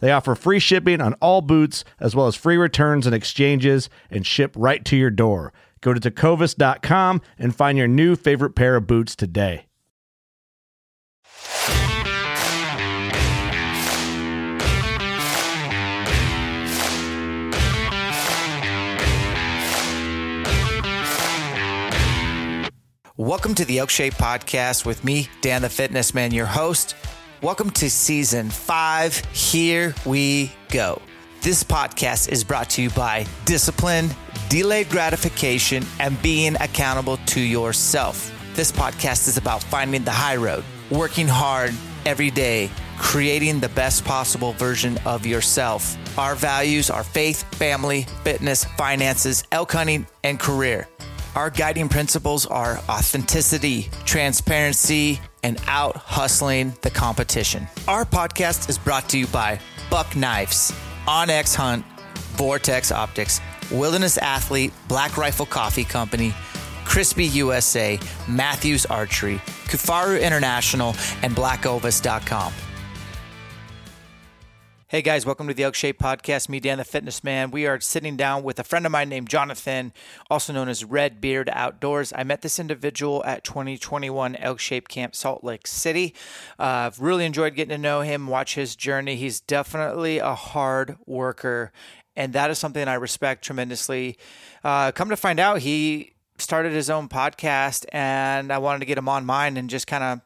They offer free shipping on all boots, as well as free returns and exchanges, and ship right to your door. Go to tecovas.com and find your new favorite pair of boots today. Welcome to the Elk Shape Podcast with me, Dan the Fitness Man, your host. Welcome to season five. Here we go. This podcast is brought to you by discipline, delayed gratification, and being accountable to yourself. This podcast is about finding the high road, working hard every day, creating the best possible version of yourself. Our values are faith, family, fitness, finances, elk hunting, and career. Our guiding principles are authenticity, transparency, and out hustling the competition. Our podcast is brought to you by Buck Knives, OnX Hunt, Vortex Optics, Wilderness Athlete, Black Rifle Coffee Company, Crispi USA, Mathews Archery, Kifaru International, and BlackOvis.com. Hey guys, welcome to the Elk Shape Podcast. Me, Dan the Fitness Man. We are sitting down with a friend of mine named Jonathan, also known as Red Beard Outdoors. I met this individual at 2021 Elk Shape Camp Salt Lake City. Uh, I've really enjoyed getting to know him, watch his journey. He's definitely a hard worker, and that is something I respect tremendously. Uh, come to find out, he started his own podcast, and I wanted to get him on mine and just kind of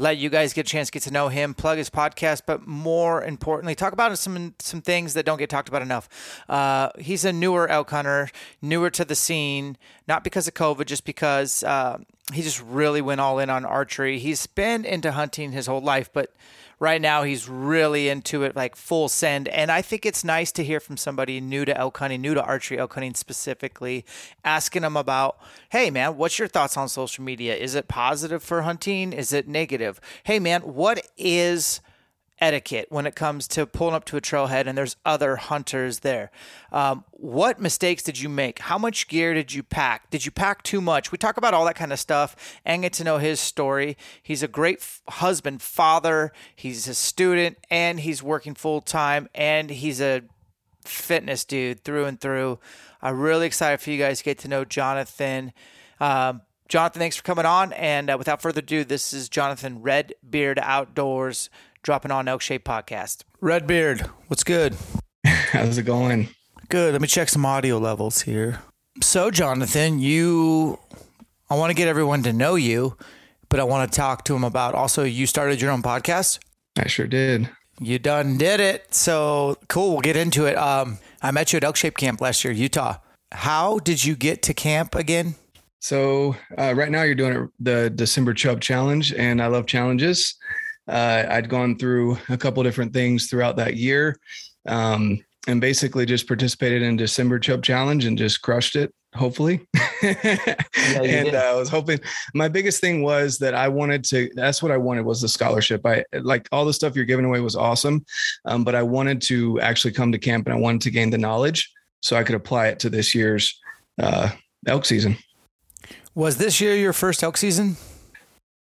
let you guys get a chance to get to know him, plug his podcast, but more importantly, talk about some some things that don't get talked about enough. Uh, he's a newer elk hunter, newer to the scene, not because of COVID, just because uh, he just really went all in on archery. He's been into hunting his whole life, but right now he's really into it like full send. And i think it's nice to hear from somebody new to elk hunting new to archery elk hunting specifically asking them about hey man what's your thoughts on social media? Is it positive for hunting? Is it negative? Hey man what is etiquette when it comes to pulling up to a trailhead and there's other hunters there. Um, what mistakes did you make? How much gear did you pack? Did you pack too much? We talk about all that kind of stuff and get to know his story. He's a great f- husband, father, he's a student, and he's working full time, and he's a fitness dude through and through. I'm really excited for you guys to get to know Jonathan. Um, Jonathan, thanks for coming on. And uh, without further ado, this is Jonathan Redbeard Outdoors dropping on Elk Shape Podcast. Redbeard, what's good? How's it going? Good. Let me check some audio levels here. So, Jonathan, you, I want to get everyone to know you, but I want to talk to them about also you started your own podcast. I sure did. You done did it. So cool. We'll get into it. Um, I met you at Elk Shape Camp last year, Utah. How did you get to camp again? So uh, right now you're doing the December Chub Challenge, and I love challenges. Uh, I'd gone through a couple different things throughout that year, um, and basically just participated in December Chub Challenge and just crushed it. Hopefully, yeah, and uh, I was hoping. My biggest thing was that I wanted to. That's what I wanted was the scholarship. I like all the stuff you're giving away was awesome, um, but I wanted to actually come to camp and I wanted to gain the knowledge. so I could apply it to this year's uh, elk season. Was this year your first elk season?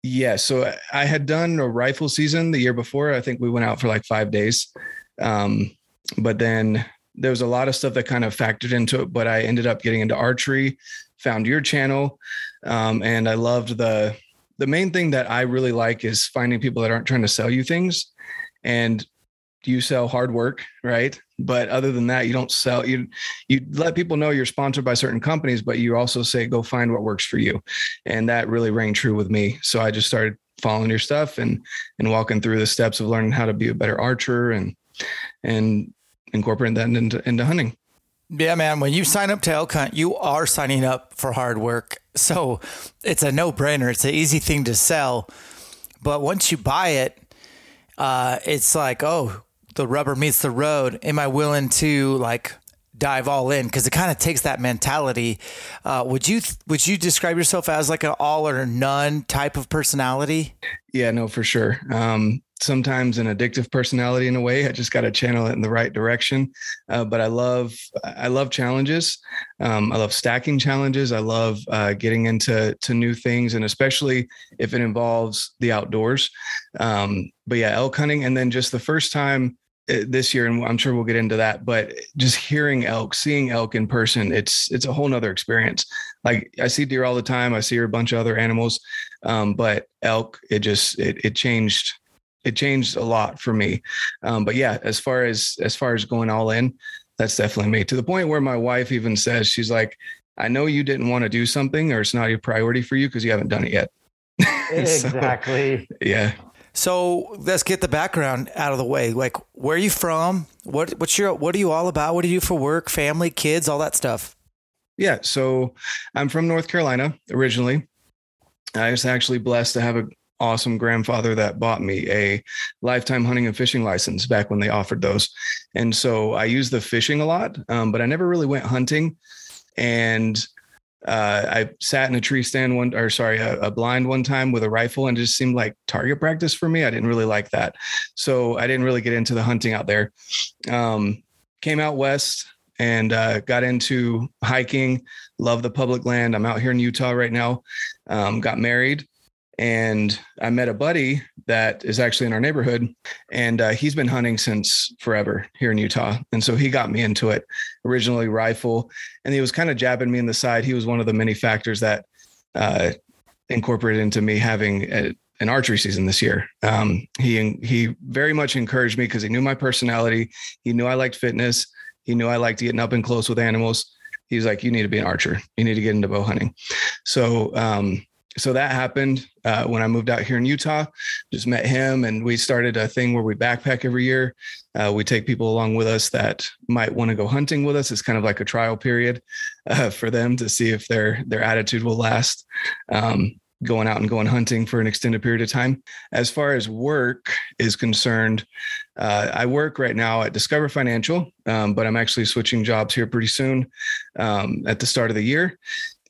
Yeah. So I had done a rifle season the year before. I think we went out for like five days. Um, but then there was a lot of stuff that kind of factored into it. But I ended up getting into archery, found your channel, um, and I loved the the main thing that I really like is finding people that aren't trying to sell you things. And you sell hard work, right? But other than that, you don't sell you you let people know you're sponsored by certain companies, but you also say go find what works for you. And that really rang true with me. So I just started following your stuff and and walking through the steps of learning how to be a better archer and and incorporating that into into hunting. Yeah, man. When you sign up to elk hunt, you are signing up for hard work. So it's a no brainer. It's an easy thing to sell. But once you buy it, uh, it's like, oh, the rubber meets the road. Am I willing to like dive all in? Because it kind of takes that mentality. Uh, would you would you describe yourself as like an all or none type of personality? Yeah, no, for sure. Um, sometimes an addictive personality in a way. I just got to channel it in the right direction. Uh, but I love I love challenges. Um, I love stacking challenges. I love uh, getting into to new things, and especially if it involves the outdoors. Um, but yeah, elk hunting, and then just the first time this year and i'm sure we'll get into that but just hearing elk seeing elk in person it's it's a whole nother experience. Like i see deer all the time i see a bunch of other animals um, but elk it just it, it changed it changed a lot for me. Um, but yeah as far as as far as going all in that's definitely me to the point where my wife even says she's like i know you didn't want to do something or it's not a priority for you because you haven't done it yet. Exactly. so, yeah so let's get the background out of the way. Like, where are you from? What what's your what are you all about? What do you do for work? Family, kids, all that stuff. Yeah, so I'm from North Carolina originally. I was actually blessed to have an awesome grandfather that bought me a lifetime hunting and fishing license back when they offered those, and so I used the fishing a lot, um, but I never really went hunting. And uh, I sat in a tree stand one, or sorry, a, a, blind one time with a rifle, and it just seemed like target practice for me. I didn't really like that, so I didn't really get into the hunting out there. Um, came out west and uh, got into hiking. Love the public land. I'm out here in Utah right now. Um, got married, and I met a buddy that is actually in our neighborhood, and uh, he's been hunting since forever here in Utah, and so he got me into it. Originally rifle, and he was kind of jabbing me in the side. He was one of the many factors that uh, incorporated into me having a, an archery season this year. Um, he he very much encouraged me because he knew my personality. He knew I liked fitness. He knew I liked getting up and close with animals. He's like, you need to be an archer. You need to get into bow hunting. So um, so that happened uh, when I moved out here in Utah. Just met him, and we started a thing where we backpack every year. Uh, we take people along with us that might want to go hunting with us. It's kind of like a trial period uh, for them to see if their their attitude will last. Um, going out and going hunting for an extended period of time. As far as work is concerned, uh, I work right now at Discover Financial, um, but I'm actually switching jobs here pretty soon um, at the start of the year.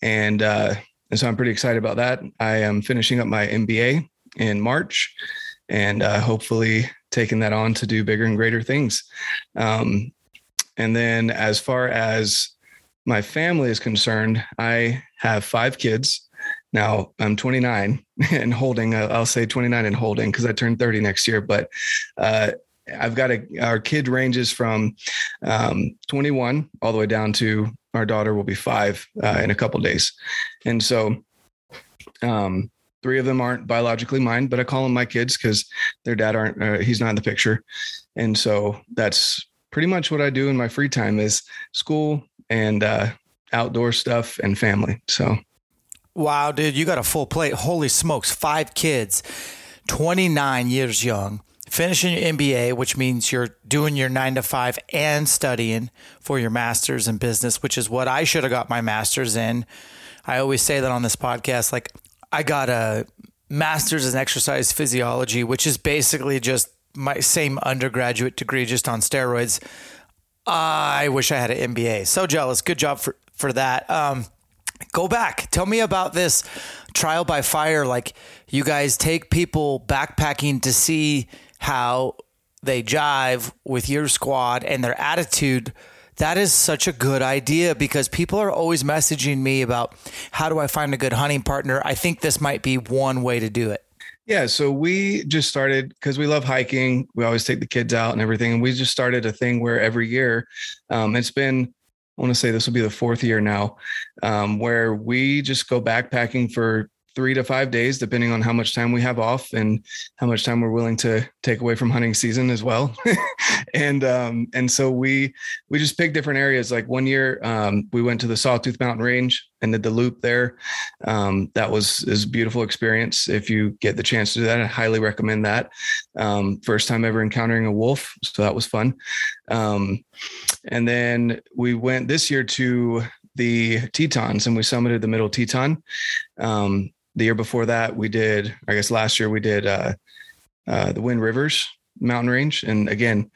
And uh, and so I'm pretty excited about that. I am finishing up my MBA in March and uh, hopefully taking that on to do bigger and greater things. Um, and then as far as my family is concerned, I have five kids. Now I'm 29 and holding, uh, I'll say 29 and holding because I turned 30 next year, but uh, I've got a, our kid ranges from um, 21 all the way down to our daughter will be five uh, in a couple days. And so, um, three of them aren't biologically mine, but I call them my kids because their dad aren't, uh, he's not in the picture. And so that's pretty much what I do in my free time is school and uh, outdoor stuff and family. So, wow, dude, you got a full plate. Holy smokes, five kids, 29 years young finishing your MBA, which means you're doing your nine to five and studying for your master's in business, which is what I should have got my master's in. I always say that on this podcast. Like, I got a master's in exercise physiology, which is basically just my same undergraduate degree, just on steroids. I wish I had an MBA. So jealous. Good job for, for that. Um, go back. Tell me about this trial by fire. Like, you guys take people backpacking to see how they jive with your squad and their attitude That is such a good idea because people are always messaging me about how do I find a good hunting partner. I think this might be one way to do it. Yeah, so we just started because we love hiking. We always take the kids out and everything. And we just started a thing where every year, um, it's been I want to say this will be the fourth year now, um, where we just go backpacking for three to five days, depending on how much time we have off and how much time we're willing to take away from hunting season as well. and um, and so we we just pick different areas. Like one year, um, we went to the Sawtooth Mountain Range and did the loop there. Um, that was is a beautiful experience. If you get the chance to do that, I highly recommend that. Um, first time ever encountering a wolf, so that was fun. Um, and then we went this year to the Tetons and we summited the Middle Teton. Um, the year before that, we did, I guess last year we did uh, uh, the Wind Rivers mountain range. And again,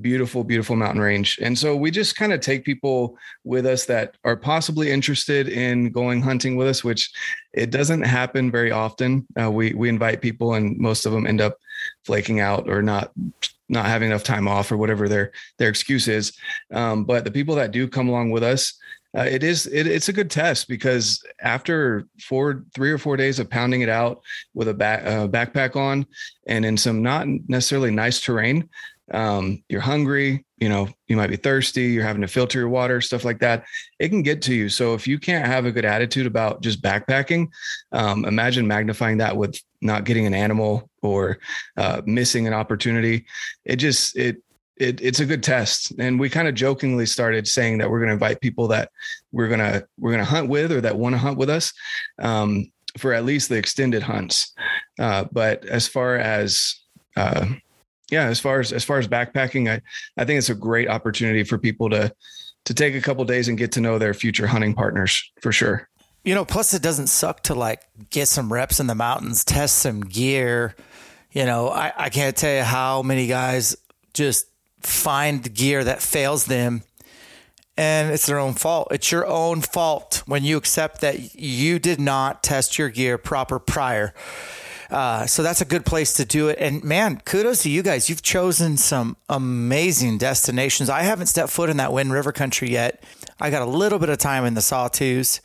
beautiful, beautiful mountain range. And so we just kind of take people with us that are possibly interested in going hunting with us, which it doesn't happen very often. Uh, we we invite people, and most of them end up flaking out or not not having enough time off or whatever their their excuse is. Um, but the people that do come along with us, uh, it is it, it's a good test because after four three or four days of pounding it out with a back, uh, backpack on and in some not necessarily nice terrain um, you're hungry you know you might be thirsty you're having to filter your water stuff like that it can get to you. So if you can't have a good attitude about just backpacking um, imagine magnifying that with not getting an animal or uh, missing an opportunity. It just it it, it's a good test. And we kind of jokingly started saying that we're going to invite people that we're going to, we're going to hunt with or that want to hunt with us um, for at least the extended hunts. Uh, but as far as, uh, yeah, as far as, as far as backpacking, I, I think it's a great opportunity for people to, to take a couple days and get to know their future hunting partners for sure. You know, plus it doesn't suck to like get some reps in the mountains, test some gear. You know, I, I can't tell you how many guys just find gear that fails them and it's their own fault. It's your own fault when you accept that you did not test your gear proper prior. Uh, so that's a good place to do it. And man, kudos to you guys. You've chosen some amazing destinations. I haven't stepped foot in that Wind River country yet. I got a little bit of time in the Sawtooths.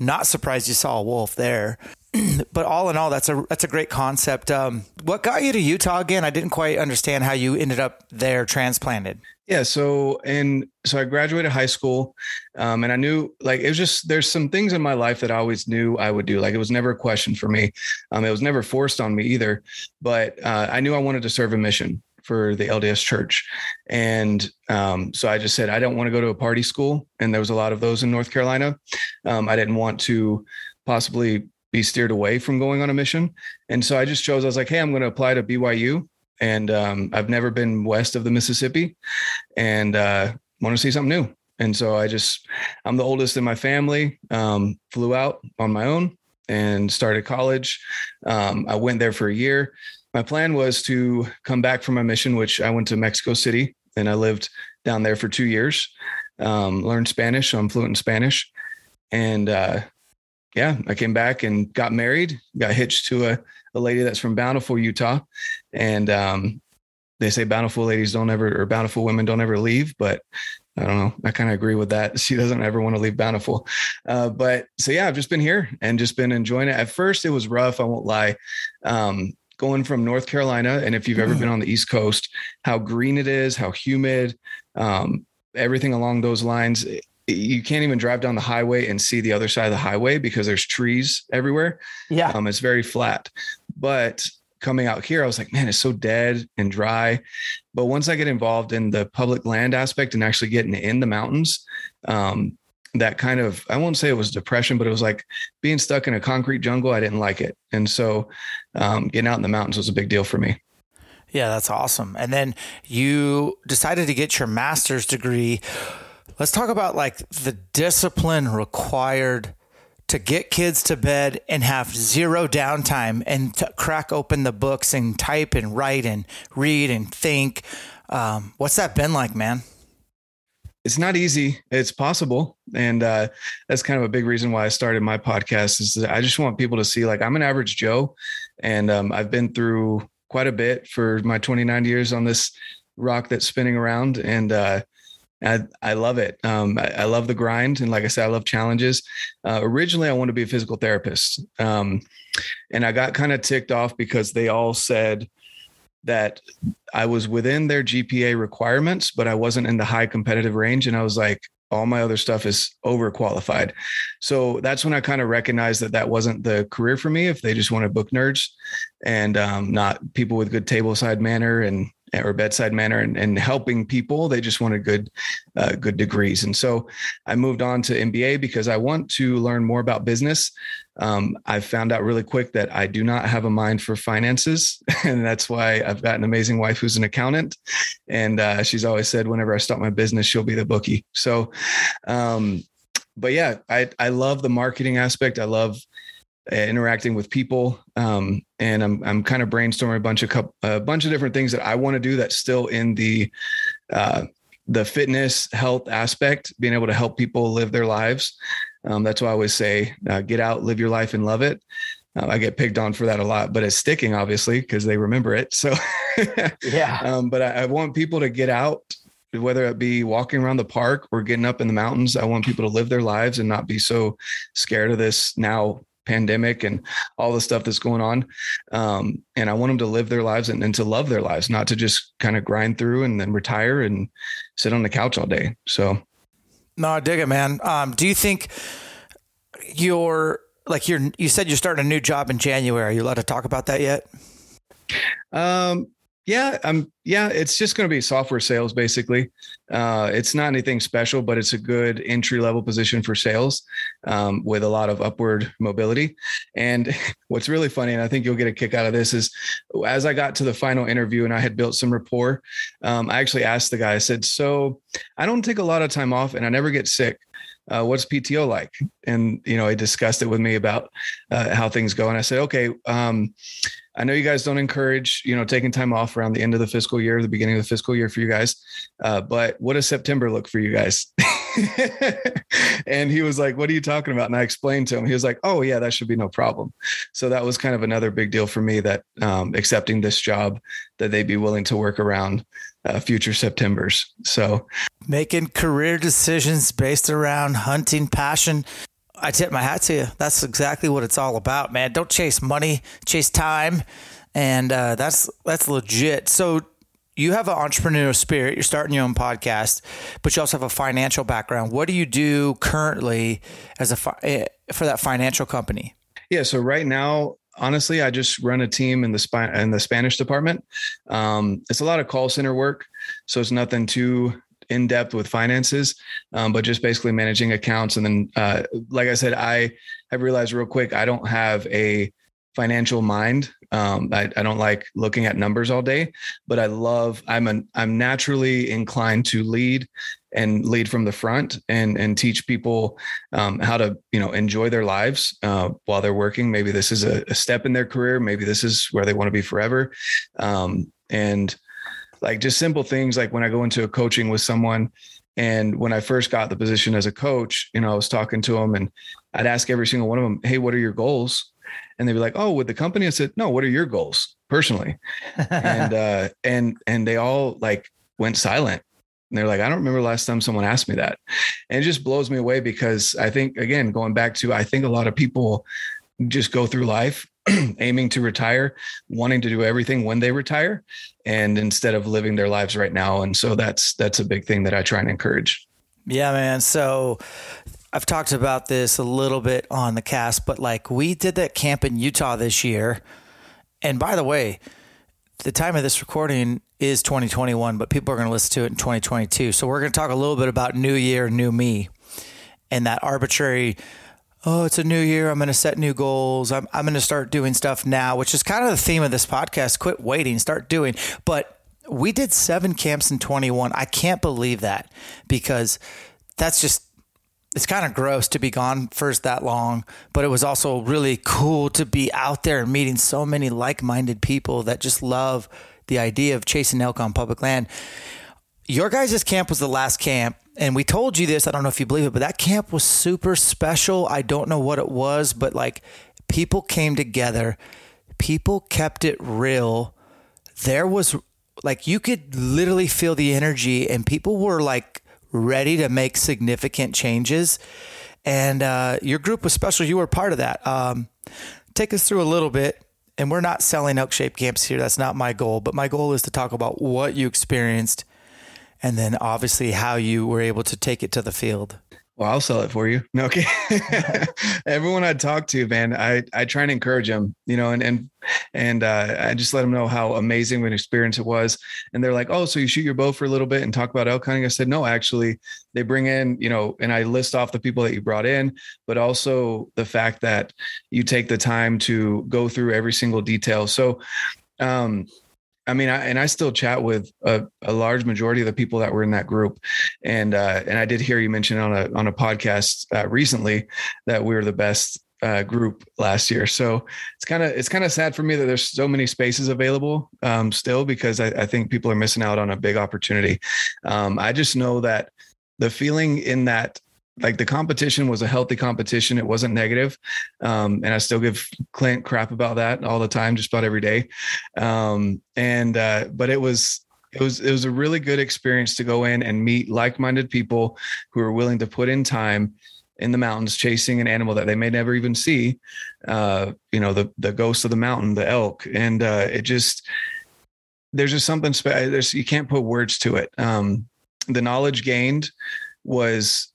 Not surprised you saw a wolf there. but all in all, that's a that's a great concept. Um, what got you to Utah again? I didn't quite understand how you ended up there transplanted. Yeah, so and so I graduated high school, um, and I knew like it was just there's some things in my life that I always knew I would do. Like it was never a question for me. Um, it was never forced on me either, but uh, I knew I wanted to serve a mission for the LDS Church, and um, so I just said I don't want to go to a party school, and there was a lot of those in North Carolina. Um, I didn't want to possibly be steered away from going on a mission. And so I just chose, I was like, hey, I'm going to apply to BYU. And um, I've never been west of the Mississippi and uh, want to see something new. And so I just, I'm the oldest in my family, um, flew out on my own and started college. Um, I went there for a year. My plan was to come back from my mission, which I went to Mexico City and I lived down there for two years, um, learned Spanish. So I'm fluent in Spanish. And uh, yeah, I came back and got married, got hitched to a, a lady that's from Bountiful, Utah. And um, they say bountiful ladies don't ever, or bountiful women don't ever leave, but I don't know. I kind of agree with that. She doesn't ever want to leave Bountiful. Uh, but so, yeah, I've just been here and just been enjoying it. At first, it was rough. I won't lie. Um, going from North Carolina, and if you've ever been on the East Coast, how green it is, how humid, um, everything along those lines you can't even drive down the highway and see the other side of the highway because there's trees everywhere. Yeah. Um, it's very flat. But coming out here, I was like, man, it's so dead and dry. But once I get involved in the public land aspect and actually getting in the mountains, um, that kind of, I won't say it was depression, but it was like being stuck in a concrete jungle. I didn't like it. And so um, getting out in the mountains was a big deal for me. Yeah, that's awesome. And then you decided to get your master's degree Let's talk about like the discipline required to get kids to bed and have zero downtime and to crack open the books and type and write and read and think. Um, what's that been like, man? It's not easy. It's possible, and uh, that's kind of a big reason why I started my podcast. Is that I just want people to see like I'm an average Joe, and um, I've been through quite a bit for my 29 years on this rock that's spinning around, and uh, I, I love it. Um, I, I, love the grind. And like I said, I love challenges. Uh, originally, I wanted to be a physical therapist. Um, and I got kind of ticked off because they all said that I was within their GPA requirements, but I wasn't in the high competitive range. And I was like, all my other stuff is overqualified. So that's when I kind of recognized that that wasn't the career for me. If they just wanted book nerds and um, not people with good table side manner and or bedside manner and, and helping people. They just wanted good, uh, good degrees. And so I moved on to MBA because I want to learn more about business. Um, I found out really quick that I do not have a mind for finances. And that's why I've got an amazing wife who's an accountant. And uh, she's always said, whenever I start my business, she'll be the bookie. So, um, but yeah, I, I love the marketing aspect. I love interacting with people um, and i'm i'm kind of brainstorming a bunch of couple, a bunch of different things that i want to do that's still in the uh, the fitness health aspect being able to help people live their lives. Um, that's why i always say uh, get out live your life and love it. Uh, i get picked on for that a lot but it's sticking obviously because they remember it so. Yeah. Um, but I, I want people to get out whether it be walking around the park or getting up in the mountains. I want people to live their lives and not be so scared of this now pandemic and all the stuff that's going on. Um, and I want them to live their lives and, and to love their lives, not to just kind of grind through and then retire and sit on the couch all day. So, no, I dig it, man. Um, do you think you're like you're you said you're starting a new job in January? Are you allowed to talk about that yet? Um, yeah, um, yeah, it's just going to be software sales basically. Uh, it's not anything special, but it's a good entry level position for sales um, with a lot of upward mobility. And what's really funny, and I think you'll get a kick out of this, is as I got to the final interview and I had built some rapport, um, I actually asked the guy. I said, "So I don't take a lot of time off, and I never get sick." Uh, what's PTO like? And you know, he discussed it with me about uh, how things go, and I said, okay, um, I know you guys don't encourage, you know, taking time off around the end of the fiscal year, the beginning of the fiscal year for you guys. Uh, but what does September look for you guys? and he was like, What are you talking about? And I explained to him, he was like, Oh, yeah, that should be no problem. So that was kind of another big deal for me that um, accepting this job, that they'd be willing to work around uh, future Septembers. So making career decisions based around hunting passion I tip my hat to you. That's exactly what it's all about, man. Don't chase money, chase time, and uh, that's that's legit. So you have an entrepreneurial spirit. You're starting your own podcast, but you also have a financial background. What do you do currently as a fi- eh, for that financial company? Yeah. So right now, honestly, I just run a team in the in the Spanish department. Um, it's a lot of call center work, so it's nothing too in depth with finances, um, but just basically managing accounts. And then, uh, like I said, I have realized real quick I don't have a financial mind. Um, I, I, don't like looking at numbers all day, but I love. I'm an I'm naturally inclined to lead and lead from the front and and teach people um, how to you know enjoy their lives uh, while they're working. Maybe this is a, a, step in their career. Maybe this is where they want to be forever. Um, and like just simple things like when I go into a coaching with someone and when I first got the position as a coach, you know, I was talking to them and I'd ask every single one of them, Hey, what are your goals? And they'd be like, Oh, with the company. I said, No, what are your goals personally? and, uh, and, and they all like went silent. And they're like, I don't remember last time someone asked me that. And it just blows me away because I think, again, going back to, I think a lot of people just go through life aiming to retire, wanting to do everything when they retire, and instead of living their lives right now. And so that's that's a big thing that I try and encourage. Yeah, man. So I've talked about this a little bit on the cast, but like we did that camp in Utah this year. And by the way, the time of this recording is 2021, but people are going to listen to it in 2022. So we're going to talk a little bit about new year, new me, and that arbitrary oh, it's a new year. I'm going to set new goals. I'm, I'm going to start doing stuff now, which is kind of the theme of this podcast. Quit waiting, start doing. But we did seven camps in 21. I can't believe that because that's just, it's kind of gross to be gone first that long, but it was also really cool to be out there meeting so many like minded people that just love the idea of chasing elk on public land. Your guys' camp was the last camp and we told you this. I don't know if you believe it, but that camp was super special. I don't know what it was, but like people came together, people kept it real. There was like you could literally feel the energy, and people were like ready to make significant changes. And uh, your group was special. You were part of that. Um, take us through a little bit. And we're not selling elk shape camps here. That's not my goal. But my goal is to talk about what you experienced and then obviously how you were able to take it to the field. Well, I'll sell it for you. No, okay. Everyone I talk to, man, I, I try and encourage them, you know, and, and, and, uh, I just let them know how amazing of an experience it was. And they're like, Oh, so you shoot your bow for a little bit and talk about elk hunting. I said, no, actually they bring in, you know, and I list off the people that you brought in, but also the fact that you take the time to go through every single detail. So, um, I mean, I, and I still chat with a, a, large majority of the people that were in that group, and uh, and I did hear you mention on a on a podcast uh, recently that we were the best uh, group last year. So it's kind of it's kind of sad for me that there's so many spaces available um, still because I, I, think people are missing out on a big opportunity. Um, I just know that the feeling in that like the competition was a healthy competition. It wasn't negative. Um, and I still give Clint crap about that all the time, just about every day. Um, and, uh, but it was, it was, it was a really good experience to go in and meet like-minded people who are willing to put in time in the mountains chasing an animal that they may never even see. Uh, you know, the, the ghost of the mountain, the elk. And, uh, it just, there's just something special. There's, you can't put words to it. Um, the knowledge gained was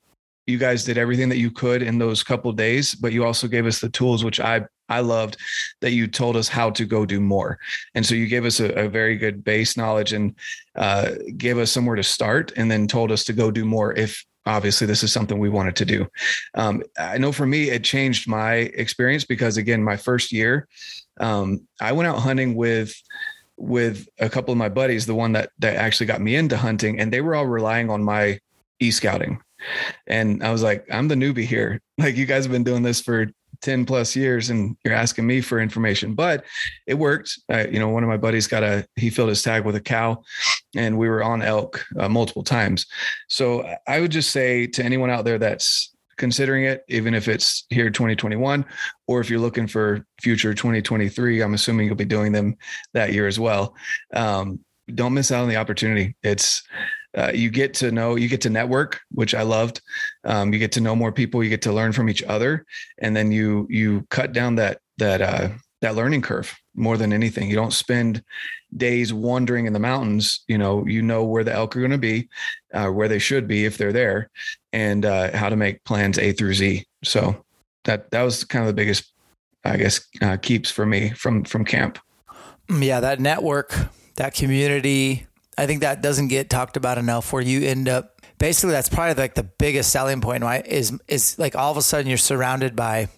you guys did everything that you could in those couple days, but you also gave us the tools, which I I loved that you told us how to go do more. And so you gave us a, a very good base knowledge and uh, gave us somewhere to start, and then told us to go do more if obviously this is something we wanted to do. Um, I know for me, it changed my experience because again, my first year, um, I went out hunting with with a couple of my buddies, the one that that actually got me into hunting, and they were all relying on my e scouting and I was like, I'm the newbie here. Like you guys have been doing this for 10 plus years and you're asking me for information, but it worked. you know, one of my buddies got a, he filled his tag with a cow and we were on elk uh, multiple times. So I would just say to anyone out there that's considering it, even if it's here 2021, or if you're looking for future 2023, I'm assuming you'll be doing them that year as well. Um, don't miss out on the opportunity. It's uh, you get to know, you get to network, which I loved. Um, you get to know more people, you get to learn from each other, and then you you cut down that that uh, that learning curve more than anything. You don't spend days wandering in the mountains. You know, you know where the elk are going to be, uh, where they should be if they're there, and uh, how to make plans A through Z. So that that was kind of the biggest, I guess, uh, keeps for me from from camp. Yeah, that network, that community, I think that doesn't get talked about enough where you end up basically that's probably like the biggest selling point, right? Is is like all of a sudden you're surrounded by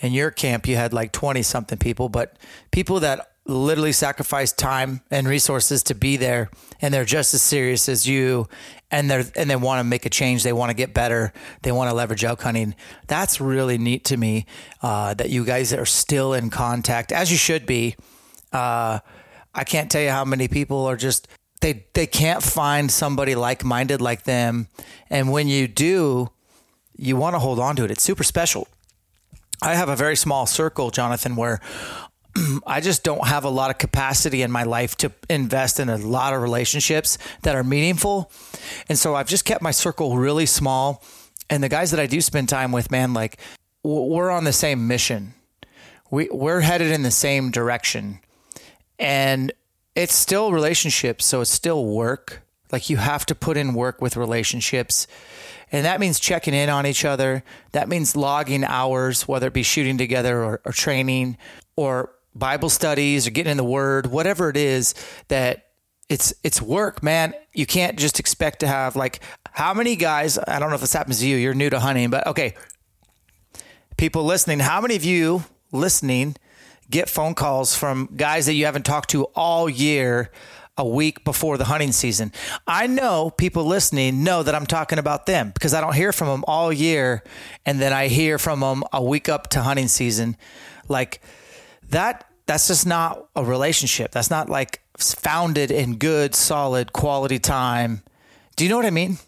in your camp you had like 20 something people, but people that literally sacrifice time and resources to be there and they're just as serious as you and they're and they want to make a change they want to get better they want to leverage elk hunting that's really neat to me uh, that you guys are still in contact as you should be uh, i can't tell you how many people are just they they can't find somebody like minded like them, and when you do, you want to hold on to it. It's super special. I have a very small circle, Jonathan, where I just don't have a lot of capacity in my life to invest in a lot of relationships that are meaningful. And so I've just kept my circle really small. And the guys that I do spend time with, man, like we're on the same mission. We we're headed in the same direction. And it's still relationships, so it's still work. Like you have to put in work with relationships. And that means checking in on each other. That means logging hours, whether it be shooting together or, or training or Bible studies or getting in the word, whatever it is that it's it's work, man. You can't just expect to have like how many guys, I don't know if this happens to you, you're new to hunting, but okay. People listening, how many of you listening get phone calls from guys that you haven't talked to all year a week before the hunting season. I know people listening know that I'm talking about them because I don't hear from them all year and then I hear from them a week up to hunting season. Like that that's just not a relationship. That's not like founded in good, solid, quality time. Do you know what I mean?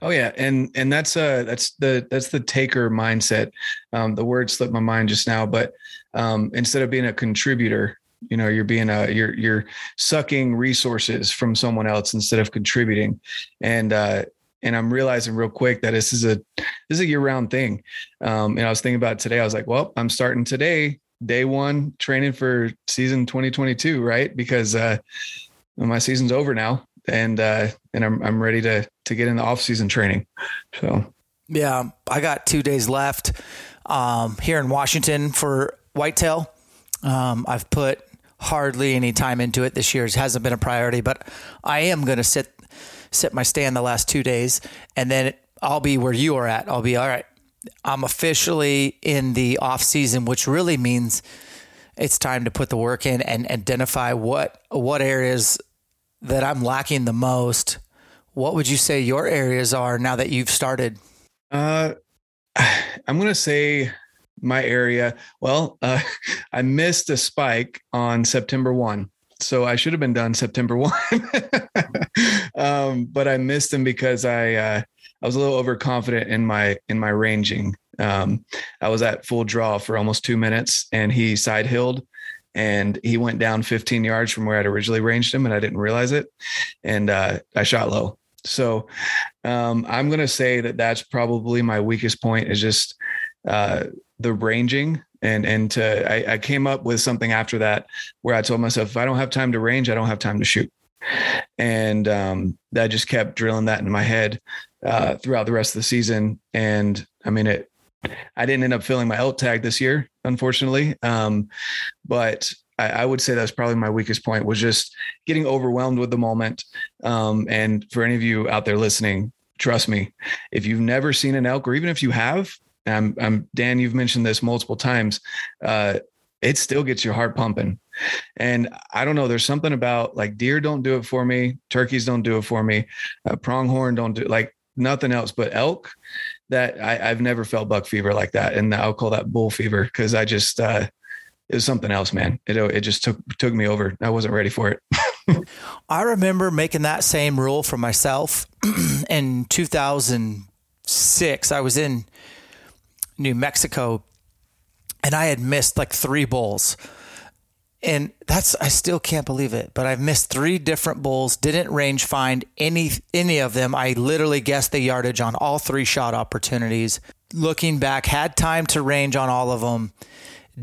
Oh yeah, and and that's uh that's the that's the taker mindset. Um, the word slipped my mind just now, but um, instead of being a contributor, you know, you're being a you're you're sucking resources from someone else instead of contributing, and uh, and I'm realizing real quick that this is a this is a year round thing. Um, and I was thinking about today. I was like, well, I'm starting today, day one, training for season 2022, right? Because uh, my season's over now, and uh, and I'm I'm ready to to get in the off season training. So yeah, I got two days left um, here in Washington for whitetail. Um, I've put hardly any time into it this year. It hasn't been a priority, but I am going to sit sit my stand the last two days, and then I'll be where you are at. I'll be all right. I'm officially in the off season, which really means it's time to put the work in and identify what what areas that I'm lacking the most. What would you say your areas are now that you've started? Uh, I'm going to say my area. Well, uh, I missed a spike on September 1. So I should have been done September 1. um, but I missed him because I uh, I was a little overconfident in my in my ranging. Um, I was at full draw for almost two minutes and he side hilled and he went down 15 yards from where I'd originally ranged him and I didn't realize it. And uh, I shot low. So um, I'm going to say that that's probably my weakest point is just uh, the ranging. And, and to, I, I came up with something after that where I told myself, if I don't have time to range, I don't have time to shoot. And um, that just kept drilling that in my head uh, throughout the rest of the season. And I mean, it, I didn't end up filling my elk tag this year, unfortunately. Um, but I, I, would say that's probably my weakest point was just getting overwhelmed with the moment. Um, and for any of you out there listening, trust me, if you've never seen an elk, or even if you have, I'm, I'm Dan, you've mentioned this multiple times. Uh, it still gets your heart pumping. And I don't know, there's something about like deer don't do it for me, turkeys don't do it for me, uh, pronghorn don't do like nothing else but elk that I, have never felt buck fever like that. And I'll call that bull fever because I just, uh, it was something else, man. It, it just took, took me over. I wasn't ready for it. I remember making that same rule for myself in 2006. I was in New Mexico and I had missed like three bulls and that's I still can't believe it. But I've missed three different bulls. Didn't range find any any of them. I literally guessed the yardage on all three shot opportunities. Looking back, had time to range on all of them.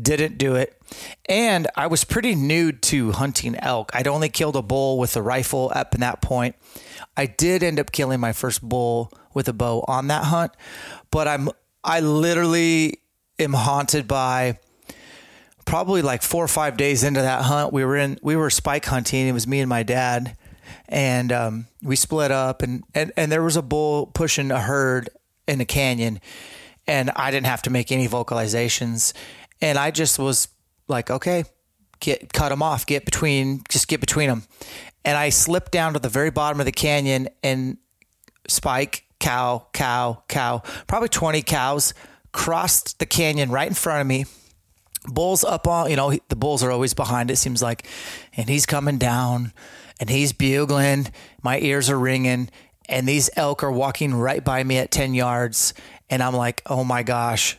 Didn't do it. And I was pretty new to hunting elk. I'd only killed a bull with a rifle up in that point. I did end up killing my first bull with a bow on that hunt, but I'm I literally am haunted by probably like four or five days into that hunt, we were in we were spike hunting. It was me and my dad, and um, we split up, and, and and there was a bull pushing a herd in a canyon, and I didn't have to make any vocalizations, and I just was like, okay, get cut them off, get between, just get between them, and I slipped down to the very bottom of the canyon and spike cow cow cow probably 20 cows crossed the canyon right in front of me Bulls up on, you know, the Bulls are always behind, it seems like. And he's coming down and he's bugling. My ears are ringing. And these elk are walking right by me at 10 yards. And I'm like, oh my gosh,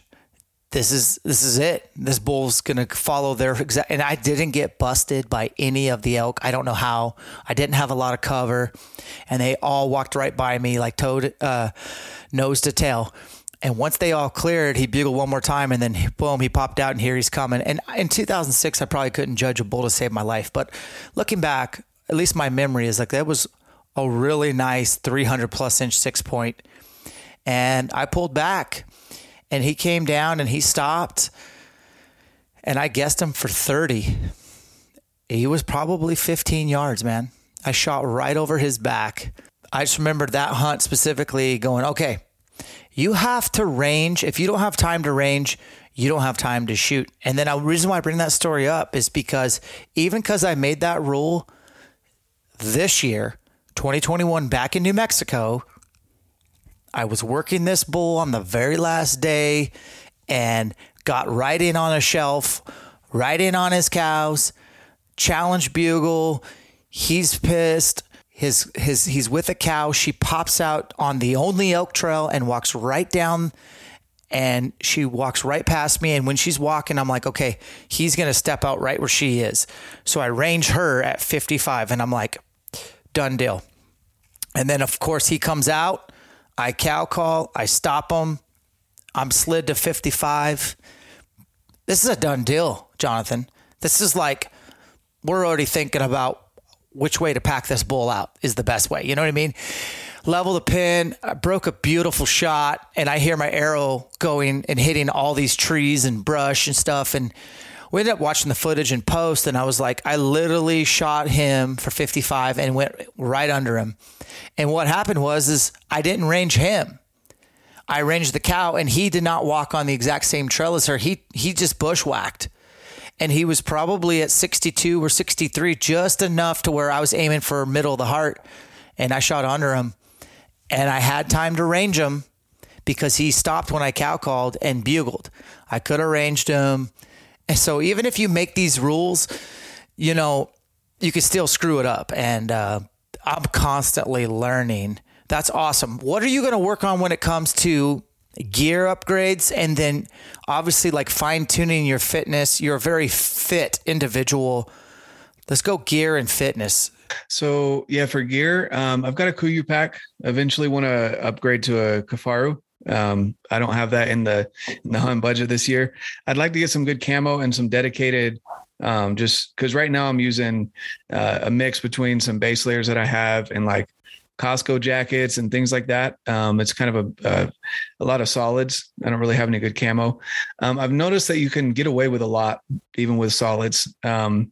this is this is it. This bull's gonna follow their exact. And I didn't get busted by any of the elk. I don't know how. I didn't have a lot of cover, and they all walked right by me like toed, uh, nose to tail. And once they all cleared, he bugled one more time, and then boom, he popped out, and here he's coming. And in 2006, I probably couldn't judge a bull to save my life, but looking back, at least my memory is like that was a really nice 300 plus inch six point, and I pulled back, and he came down, and he stopped, and I guessed him for 30. He was probably 15 yards, man. I shot right over his back. I just remember that hunt specifically going, okay, you have to range. If you don't have time to range, you don't have time to shoot. And then the reason why I bring that story up is because even because I made that rule this year, 2021, back in New Mexico, I was working this bull on the very last day and got right in on a shelf, right in on his cows, challenge bugle. He's pissed his his he's with a cow. She pops out on the only elk trail and walks right down and she walks right past me and when she's walking I'm like, "Okay, he's going to step out right where she is." So I range her at 55 and I'm like, "Done deal." And then of course he comes out I cow call, I stop them. I'm slid to 55. This is a done deal, Jonathan. This is like we're already thinking about which way to pack this bull out is the best way. You know what I mean? Level the pin, I broke a beautiful shot, and I hear my arrow going and hitting all these trees and brush and stuff. And we ended up watching the footage in post, and I was like, I literally shot him for 55 and went right under him. And what happened was, is I didn't range him. I ranged the cow, and he did not walk on the exact same trail as her. He he just bushwhacked and he was probably at 62 or 63, just enough to where I was aiming for middle of the heart, and I shot under him, and I had time to range him because he stopped when I cow called and bugled. I could have ranged him, and so even if you make these rules, you know, you can still screw it up, and uh, I'm constantly learning. That's awesome. What are you going to work on when it comes to gear upgrades and then obviously like fine tuning your fitness. You're a very fit individual. Let's go gear and fitness. So yeah, for gear, um, I've got a Kuiu pack. Eventually, want to upgrade to a Kifaru. Um, I don't have that in the in the hunt budget this year. I'd like to get some good camo and some dedicated. Um, just because right now I'm using uh, a mix between some base layers that I have and like Costco jackets and things like that. Um, it's kind of a, a, a lot of solids. I don't really have any good camo. Um, I've noticed that you can get away with a lot even with solids. Um,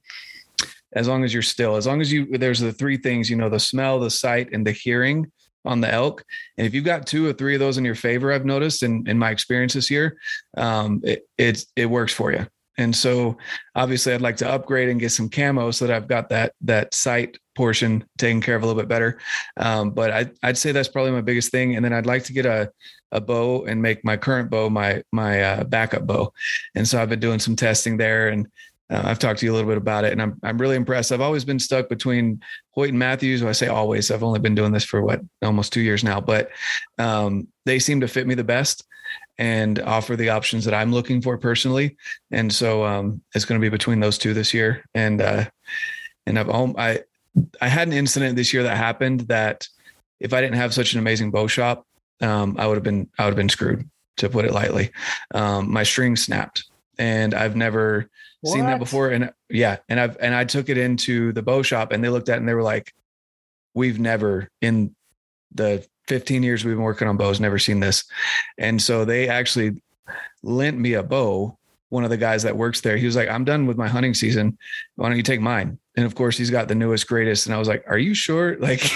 as long as you're still, as long as you there's the three things, you know, the smell, the sight, and the hearing on the elk. And if you've got two or three of those in your favor, I've noticed in, in my experience this year, um, it, it, it works for you. And so obviously I'd like to upgrade and get some camo so that I've got that that sight portion taken care of a little bit better. Um, but I, I'd say that's probably my biggest thing. And then I'd like to get a a bow and make my current bow my my uh, backup bow. And so I've been doing some testing there and uh, I've talked to you a little bit about it, and I'm I'm really impressed. I've always been stuck between Hoyt and Mathews. I say always. I've only been doing this for what almost two years now, but um, they seem to fit me the best and offer the options that I'm looking for personally. And so um, it's going to be between those two this year. And uh, and I've I I had an incident this year that happened that if I didn't have such an amazing bow shop, um, I would have been I would have been screwed to put it lightly. Um, my string snapped, and I've never what? seen that before. And yeah, and I've and I took it into the bow shop, and they looked at it and they were like, "We've never in the 15 years we've been working on bows, never seen this. And so they actually lent me a bow. One of the guys that works there, he was like, I'm done with my hunting season. Why don't you take mine? And of course, he's got the newest, greatest. And I was like, Are you sure? Like,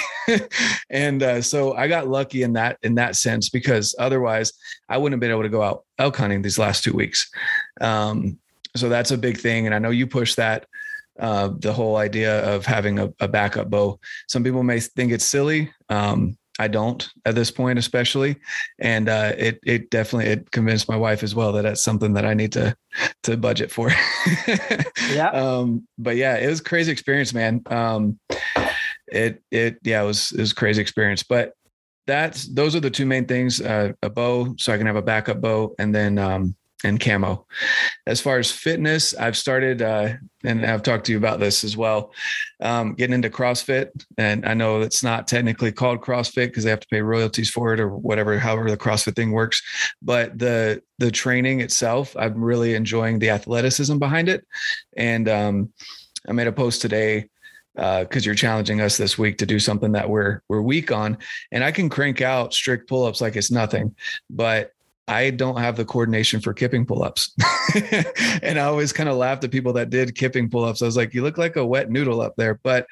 and uh, so I got lucky in that in that sense because otherwise I wouldn't have been able to go out elk hunting these last two weeks. Um, so that's a big thing, and I know you push that uh, the whole idea of having a, a, backup bow. Some people may think it's silly. Um, I don't at this point, especially, and uh, it it definitely it convinced my wife as well that that's something that I need to to budget for. yeah. Um, but yeah, it was crazy experience, man. Um, it it yeah, it was it was crazy experience. But that's those are the two main things: uh, a bow, so I can have a backup bow, and then um, and camo. As far as fitness, I've started, uh, and I've talked to you about this as well, um, getting into CrossFit. And I know it's not technically called CrossFit because they have to pay royalties for it or whatever, however the CrossFit thing works. But the the training itself, I'm really enjoying the athleticism behind it. And um, I made a post today because uh, you're challenging us this week to do something that we're we're weak on, and I can crank out strict pull ups like it's nothing, but I don't have the coordination for kipping pull-ups. and I always kind of laughed at people that did kipping pull-ups. I was like, you look like a wet noodle up there. But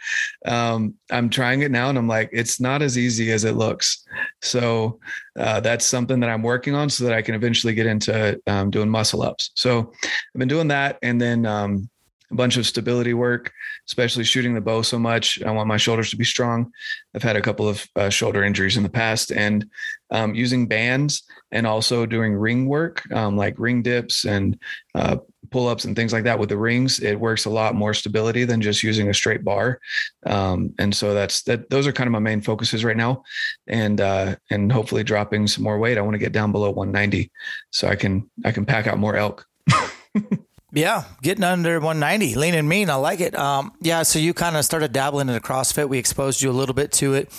um, I'm trying it now and I'm like, it's not as easy as it looks. So uh, that's something that I'm working on so that I can eventually get into um, doing muscle ups. So I've been doing that. And then um, a bunch of stability work, especially shooting the bow so much. I want my shoulders to be strong. I've had a couple of uh, shoulder injuries in the past, and um, using bands and also doing ring work, um, like ring dips and uh, pull ups and things like that with the rings. It works a lot more stability than just using a straight bar. Um, and so that's that. Those are kind of my main focuses right now, and uh, and hopefully dropping some more weight. I want to get down below 190 so I can I can pack out more elk. Yeah, getting under 190, lean and mean. I like it. Um, yeah, so you kind of started dabbling into CrossFit. We exposed you a little bit to it.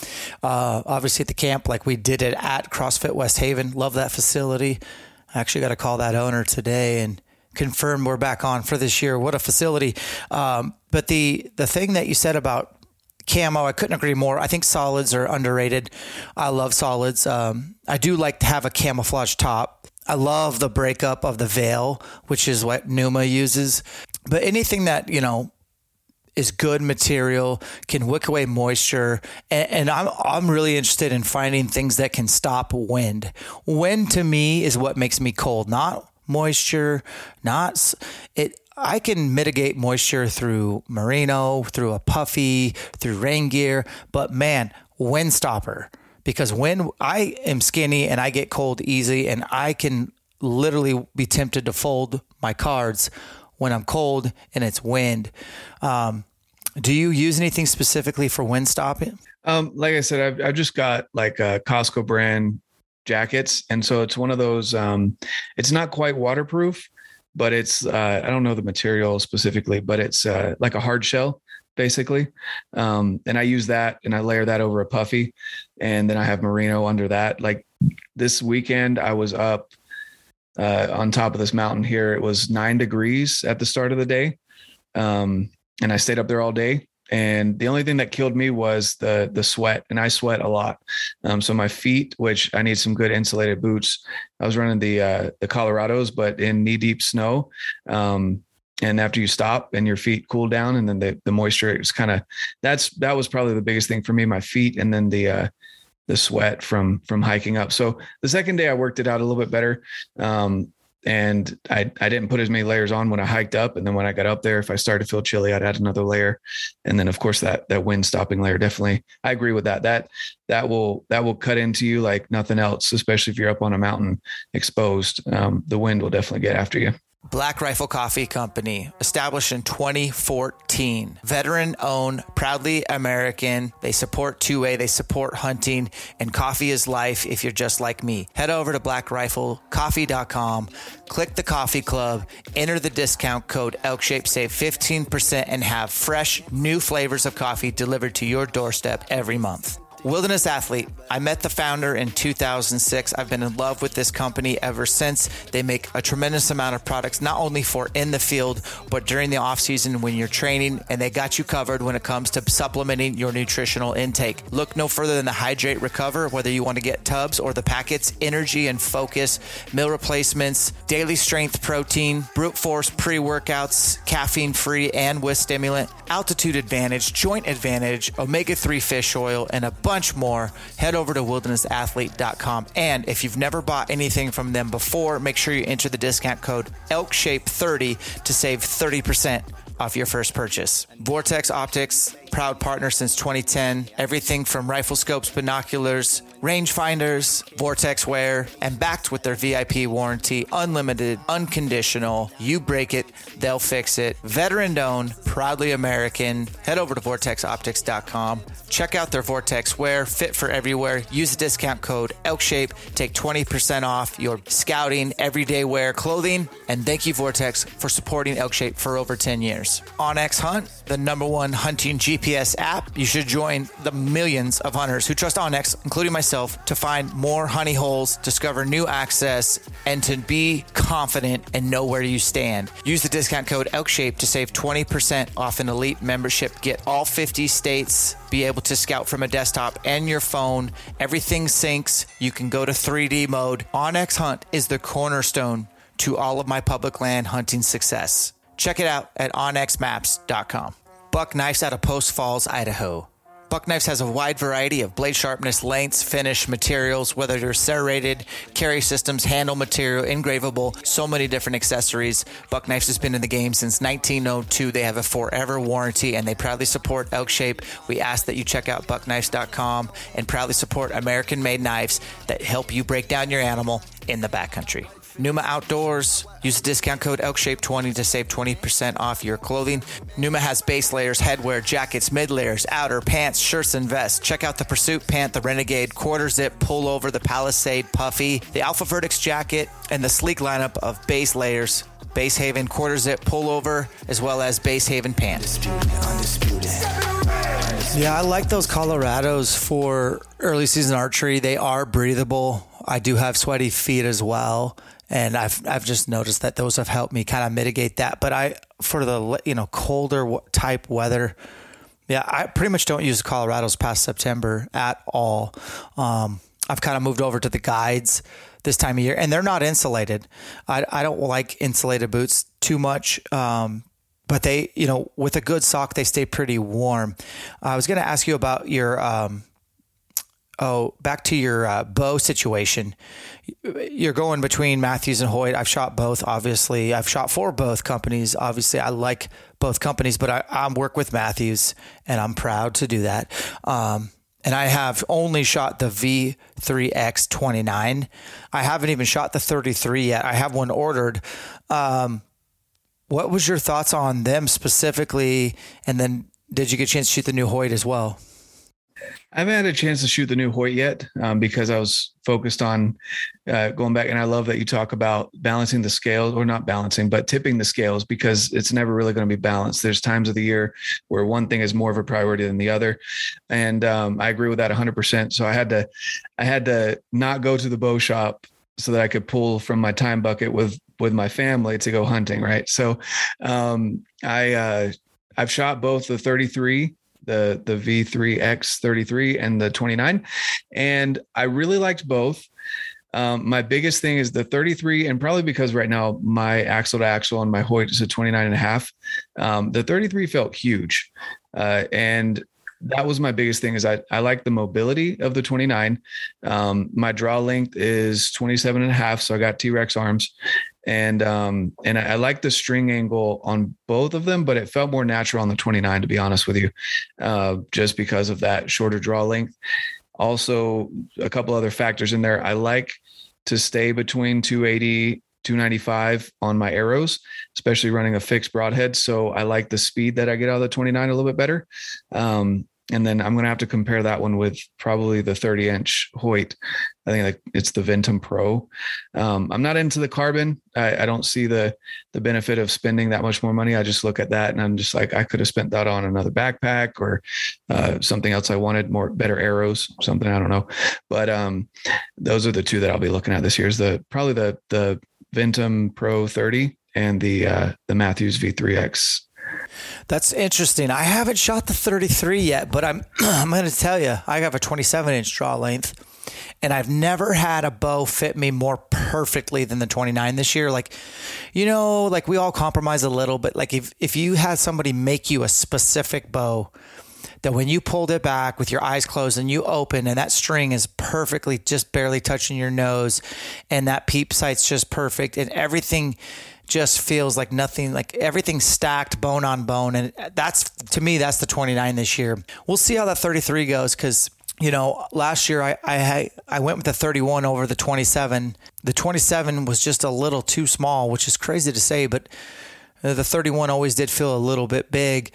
Uh, obviously, at the camp, like we did it at CrossFit West Haven. Love that facility. I actually got to call that owner today and confirm we're back on for this year. What a facility! Um, but the the thing that you said about camo, I couldn't agree more. I think solids are underrated. I love solids. Um, I do like to have a camouflage top. I love the breakup of the veil, which is what Numa uses. But anything that, you know, is good material, can wick away moisture, and, and, I'm I'm really interested in finding things that can stop wind. Wind to me is what makes me cold, not moisture, not it. I can mitigate moisture through merino, through a puffy, through rain gear, but man, wind stopper because when I am skinny and I get cold easy and I can literally be tempted to fold my cards when I'm cold and it's wind. Um, do you use anything specifically for wind stopping? Um, like I said, I've, I've just got like a Costco brand jackets. And so it's one of those, um, it's not quite waterproof, but it's, uh, I don't know the material specifically, but it's uh, like a hard shell basically. Um, and I use that and I layer that over a puffy and then I have merino under that. Like this weekend, I was up uh, on top of this mountain here. It was nine degrees at the start of the day. Um, and I stayed up there all day. And the only thing that killed me was the the sweat, and I sweat a lot. Um, so my feet, which I need some good insulated boots. I was running the uh, the Colorados, but in knee deep snow. Um, and after you stop and your feet cool down and then the, the moisture is kind of that's that was probably the biggest thing for me my feet and then the uh the sweat from from hiking up so the second day i worked it out a little bit better um and I, I didn't put as many layers on when I hiked up. And then when I got up there, if I started to feel chilly, I'd add another layer. And then of course that, that wind stopping layer, definitely. I agree with that. That, that will, that will cut into you like nothing else, especially if you're up on a mountain exposed. Um, the wind will definitely get after you. Black Rifle Coffee Company, established in 2014. Veteran owned, proudly American. They support 2A, they support hunting, and coffee is life if you're just like me. Head over to blackriflecoffee.com, click the coffee club, enter the discount code ElkShape, save 15%, and have fresh, new flavors of coffee delivered to your doorstep every month. Wilderness Athlete. I met the founder in 2006. I've been in love with this company ever since. They make a tremendous amount of products, not only for in the field, but during the off season when you're training, and they got you covered when it comes to supplementing your nutritional intake. Look no further than the Hydrate Recover, whether you want to get tubs or the packets, energy and focus, meal replacements, daily strength protein, brute force pre workouts, caffeine free and with stimulant, altitude advantage, joint advantage, omega 3 fish oil, and a bunch bunch more, head over to wildernessathlete.com. And if you've never bought anything from them before, make sure you enter the discount code ELKSHAPE30 to save 30% off your first purchase. Vortex Optics, proud partner since 2010. Everything from rifle scopes, binoculars, rangefinders, vortex wear, and backed with their VIP warranty, unlimited, unconditional. You break it, they'll fix it. Veteran owned, proudly American. Head over to vortexoptics.com. Check out their Vortex wear, fit for everywhere. Use the discount code ELKSHAPE. Take 20% off your scouting, everyday wear clothing. And thank you, Vortex, for supporting ElkShape for over 10 years. onX Hunt, the number one hunting GPS app. You should join the millions of hunters who trust onX, including myself yourself to find more honey holes, discover new access, and to be confident and know where you stand. Use the discount code ELKSHAPE to save 20% off an elite membership. Get all 50 states, be able to scout from a desktop and your phone. Everything syncs. You can go to 3D mode. onX Hunt is the cornerstone to all of my public land hunting success. Check it out at onxmaps.com. Buck Knives out of Post Falls, Idaho. Buck Knives has a wide variety of blade sharpness, lengths, finish, materials, whether they're serrated, carry systems, handle material, engravable, so many different accessories. Buck Knives has been in the game since 1902. They have a forever warranty and they proudly support Elk Shape. We ask that you check out buckknives.com and proudly support American made knives that help you break down your animal in the backcountry. Numa Outdoors. Use the discount code ELKSHAPE20 to save 20% off your clothing. Numa has base layers, headwear, jackets, mid layers, outer, pants, shirts, and vests. Check out the Pursuit Pant, the Renegade, Quarter Zip, Pullover, the Palisade, Puffy, the Alpha Vertex jacket, and the sleek lineup of base layers Base Haven quarter zip pullover, as well as Base Haven pants. Yeah, I like those Colorados for early season archery. They are breathable. I do have sweaty feet as well, and I've I've just noticed that those have helped me kind of mitigate that. But I for the you know colder type weather, yeah, I pretty much don't use Colorados past September at all. Um, I've kind of moved over to the guides this time of year, and they're not insulated. I, I don't like insulated boots too much, um, but they, you know, with a good sock, they stay pretty warm. I was going to ask you about your, um, oh, back to your uh, bow situation. You're going between Mathews and Hoyt. I've shot both, obviously. I've shot for both companies. Obviously, I like both companies, but I, I work with Mathews, and I'm proud to do that. Um, and I have only shot the V3X29. I haven't even shot the 33 yet. I have one ordered. Um, what was your thoughts on them specifically? And then did you get a chance to shoot the new Hoyt as well? I haven't had a chance to shoot the new Hoyt yet um, because I was focused on uh, going back. And I love that you talk about balancing the scales, or not balancing, but tipping the scales because it's never really going to be balanced. There's times of the year where one thing is more of a priority than the other, and um, I agree with that 100%. So I had to, I had to not go to the bow shop so that I could pull from my time bucket with with my family to go hunting. Right. So um, I uh, I've shot both the 33 the the V3X33 and the 29, and I really liked both. Um, my biggest thing is the 33, and probably because right now my axle to axle on my Hoyt is a 29 and a half. Um, the 33 felt huge, uh, and that was my biggest thing is I, I like the mobility of the 29. Um, my draw length is 27 and a half. So I got T-Rex arms and um and I, I like the string angle on both of them but it felt more natural on the 29 to be honest with you uh just because of that shorter draw length. Also a couple other factors in there. I like to stay between 280 295 on my arrows especially running a fixed broadhead. So i like the speed that i get out of the 29 a little bit better. Um and then I'm going to have to compare that one with probably the 30 inch Hoyt. I think it's the Ventum Pro. Um, I'm not into the carbon. I, I, don't see the the benefit of spending that much more money. I just look at that and I'm just like I could have spent that on another backpack or uh, something else I wanted more better arrows, something I don't know. But um, those are the two that I'll be looking at this year. Is the probably the the Ventum Pro 30 and the uh, the Mathews V3X that's interesting. I haven't shot the 33 yet, but I'm I'm going to tell you, I have a 27 inch draw length, and I've never had a bow fit me more perfectly than the 29 this year. Like, you know, like we all compromise a little, but like if if you had somebody make you a specific bow that when you pulled it back with your eyes closed and you open and that string is perfectly just barely touching your nose and that peep sight's just perfect and everything just feels like nothing, like everything stacked bone on bone. And that's, to me, that's the 29 this year. We'll see how that 33 goes because you know, last year I, I I went with the 31 over the 27. The 27 was just a little too small, which is crazy to say, but the 31 always did feel a little bit big.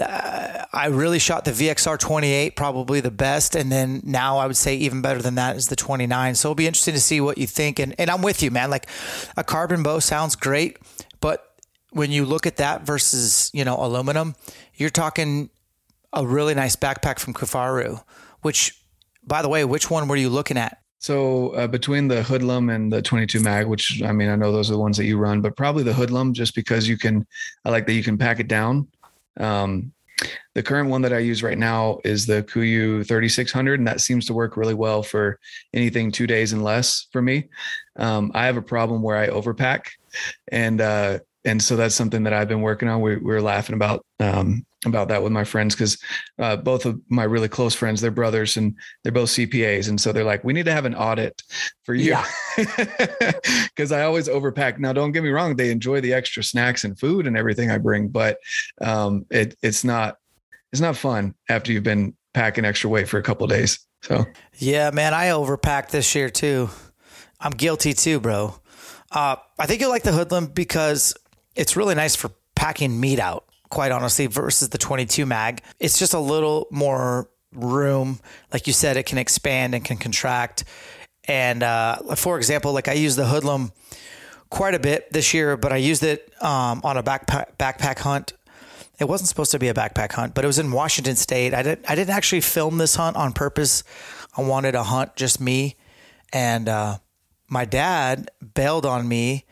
Uh, I really shot the VXR 28, probably the best. And then now I would say even better than that is the 29. So it'll be interesting to see what you think. And, and I'm with you, man. Like a carbon bow sounds great, but when you look at that versus, you know, aluminum, you're talking a really nice backpack from Kifaru, which, by the way, which one were you looking at? So uh, between the Hoodlum and the 22 mag, which I mean, I know those are the ones that you run, but probably the Hoodlum just because you can, I like that you can pack it down um, the current one that I use right now is the Kuiu 3600, and that seems to work really well for anything two days and less for me. Um, I have a problem where I overpack, and uh, and so that's something that I've been working on. We, we were laughing about um, about that with my friends because uh, both of my really close friends, they're brothers and they're both CPAs, and so they're like, we need to have an audit for you because yeah. I always overpack. Now, don't get me wrong; they enjoy the extra snacks and food and everything I bring, but um, it it's not it's not fun after you've been packing extra weight for a couple days. So yeah, man, I overpacked this year too. I'm guilty too, bro. Uh, I think you'll like the hoodlum because it's really nice for packing meat out, quite honestly, versus the 22 mag. It's just a little more room. Like you said, it can expand and can contract. And uh, for example, like I use the hoodlum quite a bit this year, but I used it um, on a backpack backpack hunt. It wasn't supposed to be a backpack hunt, but it was in Washington State. I didn't I didn't actually film this hunt on purpose. I wanted to hunt just me, and uh, my dad bailed on me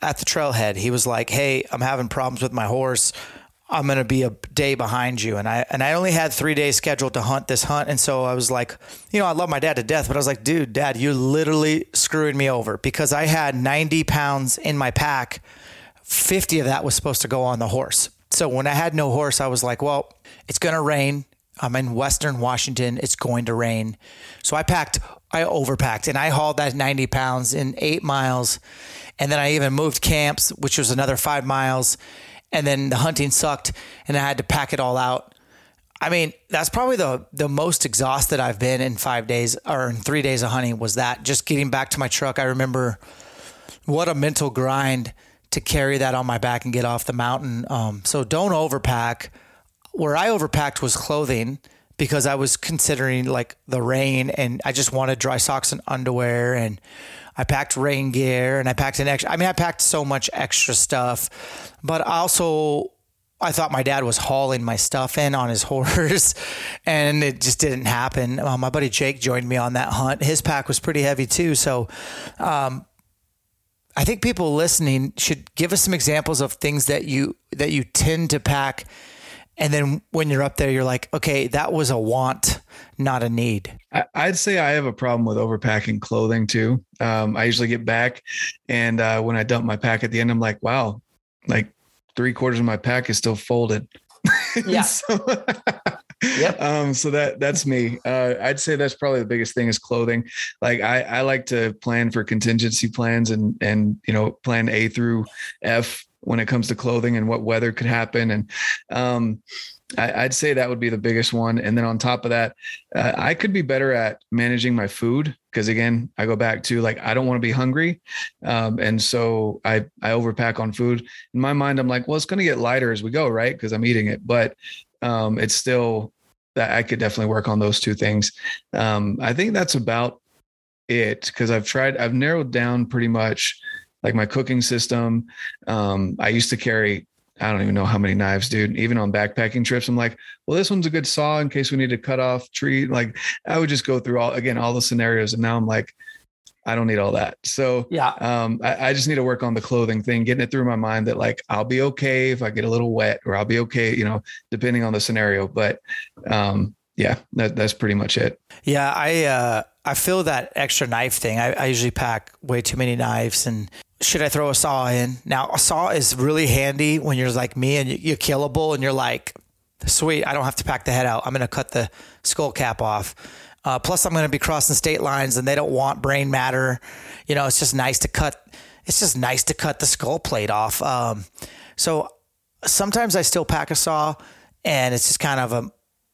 at the trailhead. He was like, "Hey, I'm having problems with my horse. I'm going to be a day behind you." And I and I only had 3 days scheduled to hunt this hunt, and so I was like, you know, I love my dad to death, but I was like, "Dude, dad, you're literally screwing me over because I had 90 pounds in my pack. 50 of that was supposed to go on the horse." So when I had no horse, I was like, "Well, it's going to rain. I'm in Western Washington. It's going to rain." So I packed I overpacked and I hauled that 90 pounds in eight miles. And then I even moved camps, which was another five miles. And then the hunting sucked and I had to pack it all out. I mean, that's probably the the most exhausted I've been in five days or in three days of hunting was that just getting back to my truck. I remember what a mental grind to carry that on my back and get off the mountain. Um, so don't overpack. Where I overpacked was clothing because I was considering like the rain and I just wanted dry socks and underwear and I packed rain gear and I packed an extra I mean I packed so much extra stuff but also I thought my dad was hauling my stuff in on his horse and it just didn't happen. Uh, my buddy Jake joined me on that hunt. His pack was pretty heavy too. So, um, I think people listening should give us some examples of things that you, that you tend to pack and then when you're up there, you're like, okay, that was a want, not a need. I'd say I have a problem with overpacking clothing too. Um, I usually get back, and uh, when I dump my pack at the end, I'm like, wow, like three quarters of my pack is still folded. Yeah. so, yep. Um, so that that's me. Uh, I'd say that's probably the biggest thing is clothing. Like I, I like to plan for contingency plans and and you know plan A through F when it comes to clothing and what weather could happen. And um, I, would say that would be the biggest one. And then on top of that, uh, I could be better at managing my food because again, I go back to like I don't want to be hungry, um, and so I I overpack on food. In my mind, I'm like, well, it's going to get lighter as we go, right? Because I'm eating it, but um, it's still that I could definitely work on those two things. Um, I think that's about it because I've tried, I've narrowed down pretty much like my cooking system. Um, I used to carry, I don't even know how many knives, dude. Even on backpacking trips, I'm like, well, this one's a good saw in case we need to cut off tree. Like I would just go through all again all the scenarios, and now I'm like, I don't need all that. So yeah, um, I, I, just need to work on the clothing thing, getting it through my mind that like I'll be okay if I get a little wet, or I'll be okay, you know, depending on the scenario. But um, yeah, that, that's pretty much it. Yeah, I uh, I feel that extra knife thing. I, I usually pack way too many knives, and should I throw a saw in? Now, a saw is really handy when you're like me and you're killable and you're like, sweet, I don't have to pack the head out. I'm going to cut the skull cap off. Uh, plus, I'm going to be crossing state lines and they don't want brain matter. You know, it's just nice to cut. It's just nice to cut the skull plate off. Um, so sometimes I still pack a saw and it's just kind of a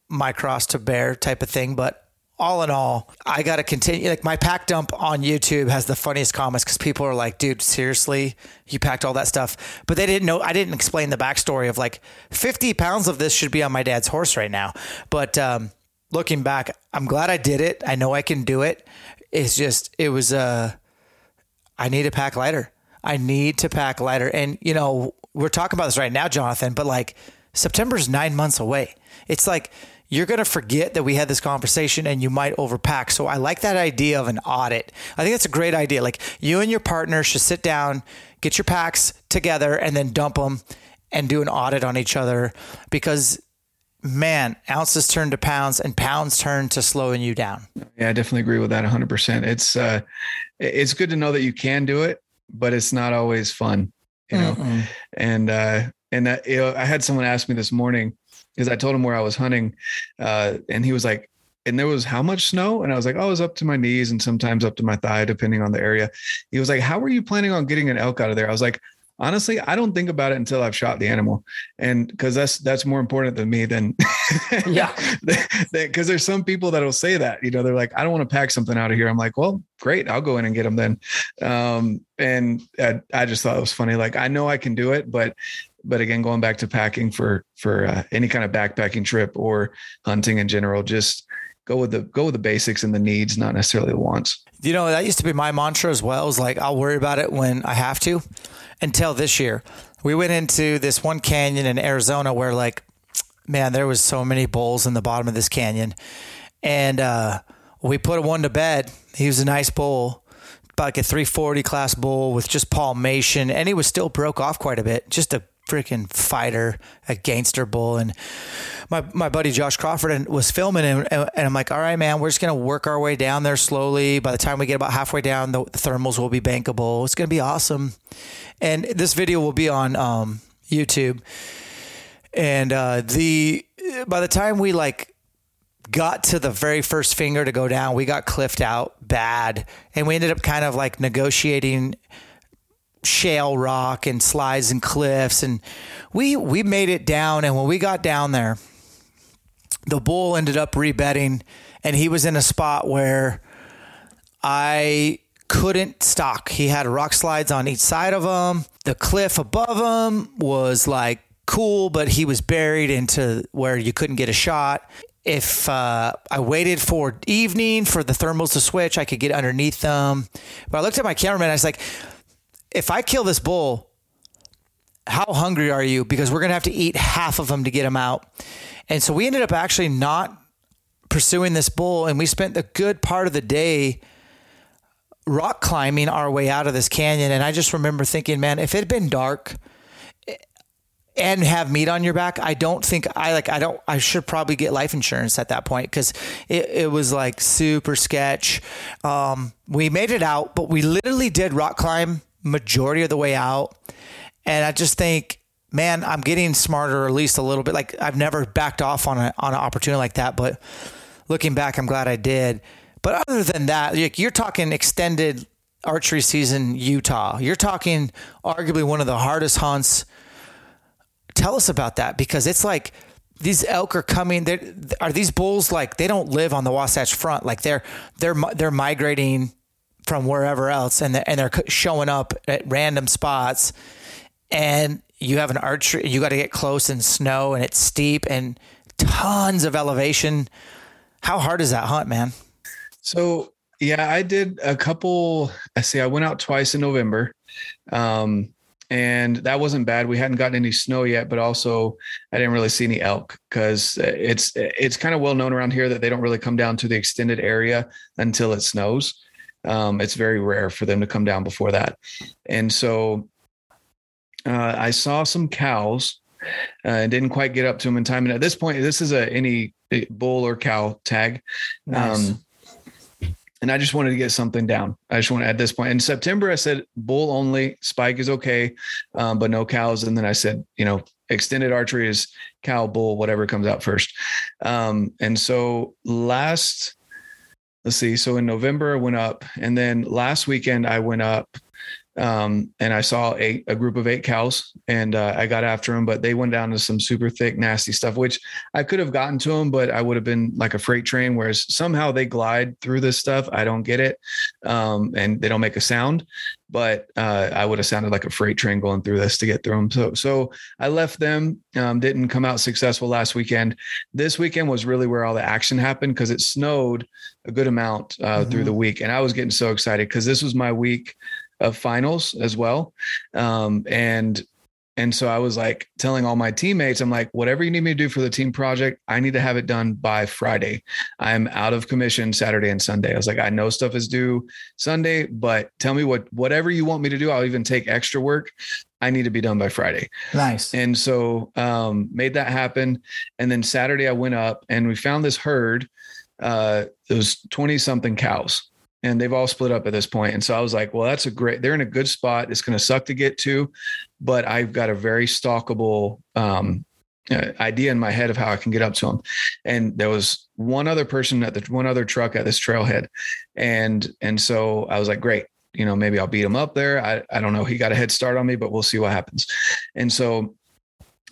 my cross to bear type of thing. But all in all, I got to continue. Like my pack dump on YouTube has the funniest comments because people are like, dude, seriously, you packed all that stuff. But they didn't know, I didn't explain the backstory of like 50 pounds of this should be on my dad's horse right now. But um, looking back, I'm glad I did it. I know I can do it. It's just, it was, uh, I need to pack lighter. I need to pack lighter. And, you know, we're talking about this right now, Jonathan, but like September's nine months away. It's like, you're going to forget that we had this conversation and you might overpack. So I like that idea of an audit. I think that's a great idea. Like you and your partner should sit down, get your packs together, and then dump them and do an audit on each other because man, ounces turn to pounds and pounds turn to slowing you down. Yeah, I definitely agree with that 100%. It's uh it's good to know that you can do it, but it's not always fun, you know. Mm-hmm. And uh and uh, you know, I had someone ask me this morning because I told him where I was hunting, uh, and he was like, and there was how much snow? And I was like, oh, it was up to my knees and sometimes up to my thigh, depending on the area. He was like, how are you planning on getting an elk out of there? I was like, honestly, I don't think about it until I've shot the animal, and because that's that's more important than me than yeah. Because there's some people that'll say that you know they're like, I don't want to pack something out of here. I'm like, well, great, I'll go in and get them then. Um, and I, I just thought it was funny. Like I know I can do it, but but again, going back to packing for for uh, any kind of backpacking trip or hunting in general, just go with the go with the basics and the needs, not necessarily the wants. You know, that used to be my mantra as well. Is like I'll worry about it when I have to. Until this year, we went into this one canyon in Arizona where, like, man, there was so many bulls in the bottom of this canyon, and uh, we put one to bed. He was a nice bull, like a 340 class bull with just palmation, and he was still broke off quite a bit. Just a freaking fighter, a gangster bull. And my, my buddy Josh Crawford was filming and, and I'm like, all right, man, we're just going to work our way down there slowly. By the time we get about halfway down, the, the thermals will be bankable. It's going to be awesome. And this video will be on um, YouTube. And uh, the by the time we like got to the very first finger to go down, we got cliffed out bad, and we ended up kind of like negotiating shale rock and slides and cliffs and we we made it down and when we got down there the bull ended up rebedding and he was in a spot where I couldn't stalk. He had rock slides on each side of him. The cliff above him was like cool, but he was buried into where you couldn't get a shot. If uh, I waited for evening for the thermals to switch, I could get underneath them. But I looked at my cameraman. I was like, if I kill this bull, how hungry are you? Because we're going to have to eat half of them to get him out. And so we ended up actually not pursuing this bull. And we spent the good part of the day rock climbing our way out of this canyon. And I just remember thinking, man, if it had been dark, and have meat on your back, I don't think I like, I don't, I should probably get life insurance at that point because it, it was like super sketch. Um, we made it out, but we literally did rock climb majority of the way out. And I just think, man, I'm getting smarter, at least a little bit. Like I've never backed off on a on an opportunity like that, but looking back, I'm glad I did. But other than that, like you're talking extended archery season Utah. You're talking arguably one of the hardest hunts. Tell us about that because it's like these elk are coming. Are these bulls like they don't live on the Wasatch Front? Like they're they're they're migrating from wherever else and they're, and they're showing up at random spots. And you have an archery you got to get close in snow and it's steep and tons of elevation. How hard is that hunt man? So yeah i did a couple i see i went out twice in november um, and that wasn't bad. We hadn't gotten any snow yet but also i didn't really see any elk because it's it's kind of well known around here that they don't really come down to the extended area until it snows um, it's very rare for them to come down before that. And so uh, I saw some cows uh, and didn't quite get up to them in time. And at this point, this is a any bull or cow tag. Nice. Um, and I just wanted to get something down. I just want to at this point in September, I said bull only, spike is okay, um, but no cows. And then I said, you know, extended archery is cow, bull, whatever comes out first. Um, and so last let's see. So in November, I went up, and then last weekend I went up um, and I saw eight, a group of eight cows and uh, I got after them, but they went down to some super thick, nasty stuff, which I could have gotten to them, but I would have been like a freight train. Whereas somehow they glide through this stuff. I don't get it. Um, and they don't make a sound, but uh, I would have sounded like a freight train going through this to get through them. So, so I left them, um, didn't come out successful last weekend. This weekend was really where all the action happened because it snowed a good amount uh, mm-hmm. through the week. And I was getting so excited because this was my week of finals as well. Um, and and so I was like telling all my teammates, I'm like, whatever you need me to do for the team project, I need to have it done by Friday. I'm out of commission Saturday and Sunday. I was like, I know stuff is due Sunday, but tell me what whatever you want me to do. I'll even take extra work. I need to be done by Friday. Nice. And so um, made that happen. And then Saturday I went up and we found this herd. Uh, was 20 something cows and they've all split up at this point. And so I was like, well, that's a great, they're in a good spot. It's going to suck to get to, but I've got a very stalkable um, uh, idea in my head of how I can get up to them. And there was one other person at the one other truck at this trailhead. And, and so I was like, great, you know, maybe I'll beat him up there. I, I don't know. He got a head start on me, but we'll see what happens. And so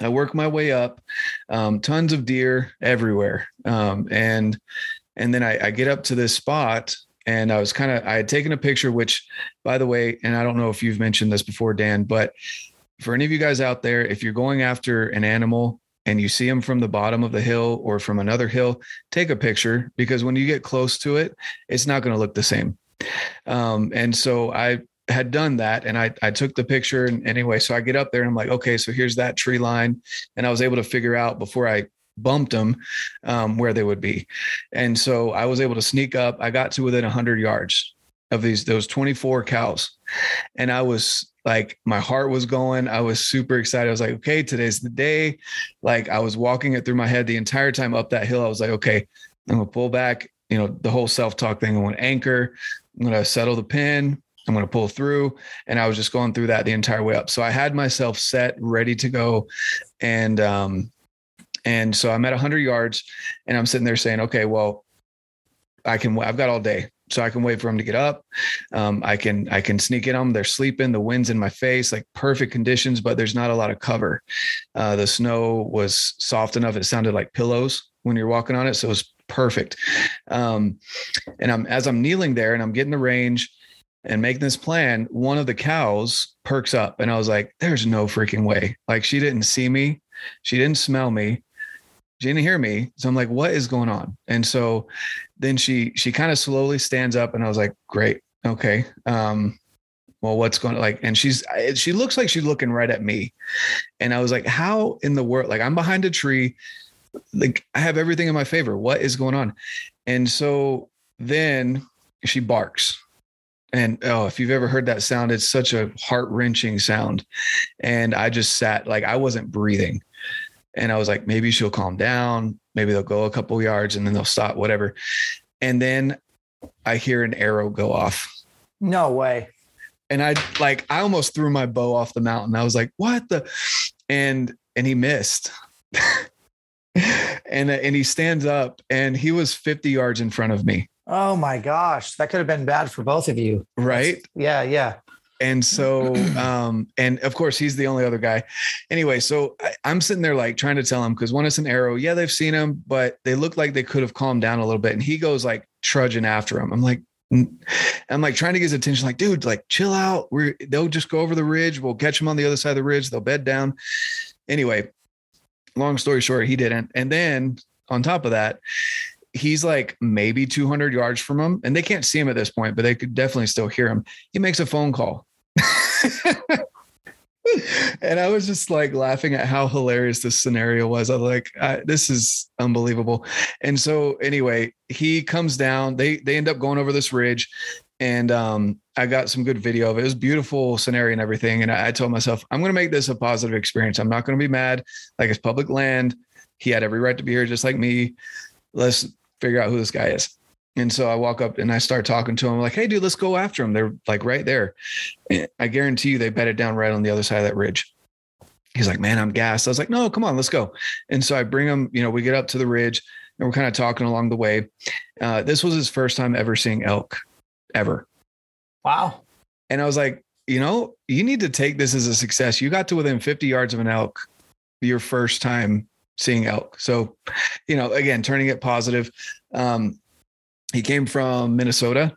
I work my way up, um, tons of deer everywhere. Um, and, and then I, I get up to this spot and I was kind of I had taken a picture, which, by the way, and I don't know if you've mentioned this before, Dan, but for any of you guys out there, if you're going after an animal and you see them from the bottom of the hill or from another hill, take a picture because when you get close to it, it's not going to look the same. Um, and so I had done that and I, I took the picture and anyway, so I get up there and I'm like, okay, so here's that tree line. And I was able to figure out before I bumped them um, where they would be. And so I was able to sneak up. I got to within 100 yards of these, those 24 cows. And I was like, my heart was going. I was super excited. I was like, okay, today's the day. Like, I was walking it through my head the entire time up that hill. I was like, okay, I'm to pull back, you know, the whole self talk thing. I'm going to anchor. I'm to settle the pin. I'm going to pull through. And I was just going through that the entire way up. So I had myself set, ready to go. And, um, and so I'm at 100 yards and I'm sitting there saying, okay, well, I can, I've got all day. So I can wait for them to get up. Um, I can I can sneak in them. They're sleeping. The wind's in my face, like perfect conditions, but there's not a lot of cover. Uh, the snow was soft enough; it sounded like pillows when you're walking on it, so it was perfect. Um, and I'm as I'm kneeling there and I'm getting the range and making this plan. One of the cows perks up, and I was like, "There's no freaking way!" Like she didn't see me, she didn't smell me, she didn't hear me. So I'm like, what is going on? And so then she she kind of slowly stands up and I was like, great. Okay. Um, well, what's going on? Like, and she's she looks like she's looking right at me. And I was like, how in the world? Like, I'm behind a tree. Like, I have everything in my favor. What is going on? And so then she barks. And oh, if you've ever heard that sound, it's such a heart wrenching sound. And I just sat like I wasn't breathing. And I was like, maybe she'll calm down. Maybe they'll go a couple yards and then they'll stop, whatever. And then I hear an arrow go off. No way. And I like, I almost threw my bow off the mountain. I was like, what the? And, and he missed. and, and he stands up and he was 50 yards in front of me. Oh my gosh. That could have been bad for both of you. Right. That's, yeah. Yeah and so um and of course he's the only other guy anyway so I, am sitting there like trying to tell him because one is an arrow yeah they've seen him but they look like they could have calmed down a little bit and he goes like trudging after him i'm like i'm like trying to get his attention like dude like chill out we're they'll just go over the ridge we'll catch them on the other side of the ridge they'll bed down anyway long story short he didn't and then on top of that he's like maybe 200 yards from him and they can't see him at this point but they could definitely still hear him he makes a phone call and I was just like laughing at how hilarious this scenario was. I was like, I, this is unbelievable. And so anyway, he comes down. They they end up going over this ridge, and um, I got some good video of it. It was beautiful scenario and everything. And I, I told myself, I'm going to make this a positive experience. I'm not going to be mad. Like it's public land. He had every right to be here, just like me. Let's figure out who this guy is. And so I walk up and I start talking to him like, "Hey, dude, let's go after him." They're like right there. I guarantee you, they bedded down right on the other side of that ridge. He's like, "Man, I'm gassed." I was like, "No, come on, let's go." And so I bring him. You know, we get up to the ridge and we're kind of talking along the way. Uh, this was his first time ever seeing elk, ever. Wow. And I was like, you know, you need to take this as a success. You got to within 50 yards of an elk your first time seeing elk. So, you know, again, turning it positive. Um, he came from Minnesota.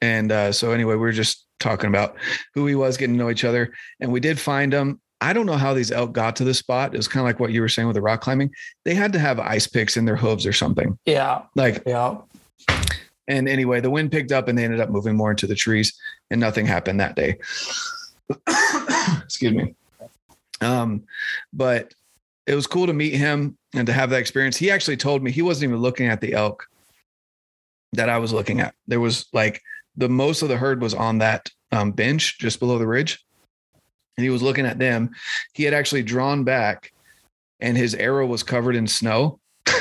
And uh, so, anyway, we were just talking about who he was, getting to know each other. And we did find him. I don't know how these elk got to this spot. It was kind of like what you were saying with the rock climbing. They had to have ice picks in their hooves or something. Yeah. Like, yeah. And anyway, the wind picked up and they ended up moving more into the trees and nothing happened that day. Excuse me. Um, but it was cool to meet him and to have that experience. He actually told me he wasn't even looking at the elk that I was looking at. There was like the most of the herd was on that um, bench just below the ridge. And he was looking at them. He had actually drawn back and his arrow was covered in snow.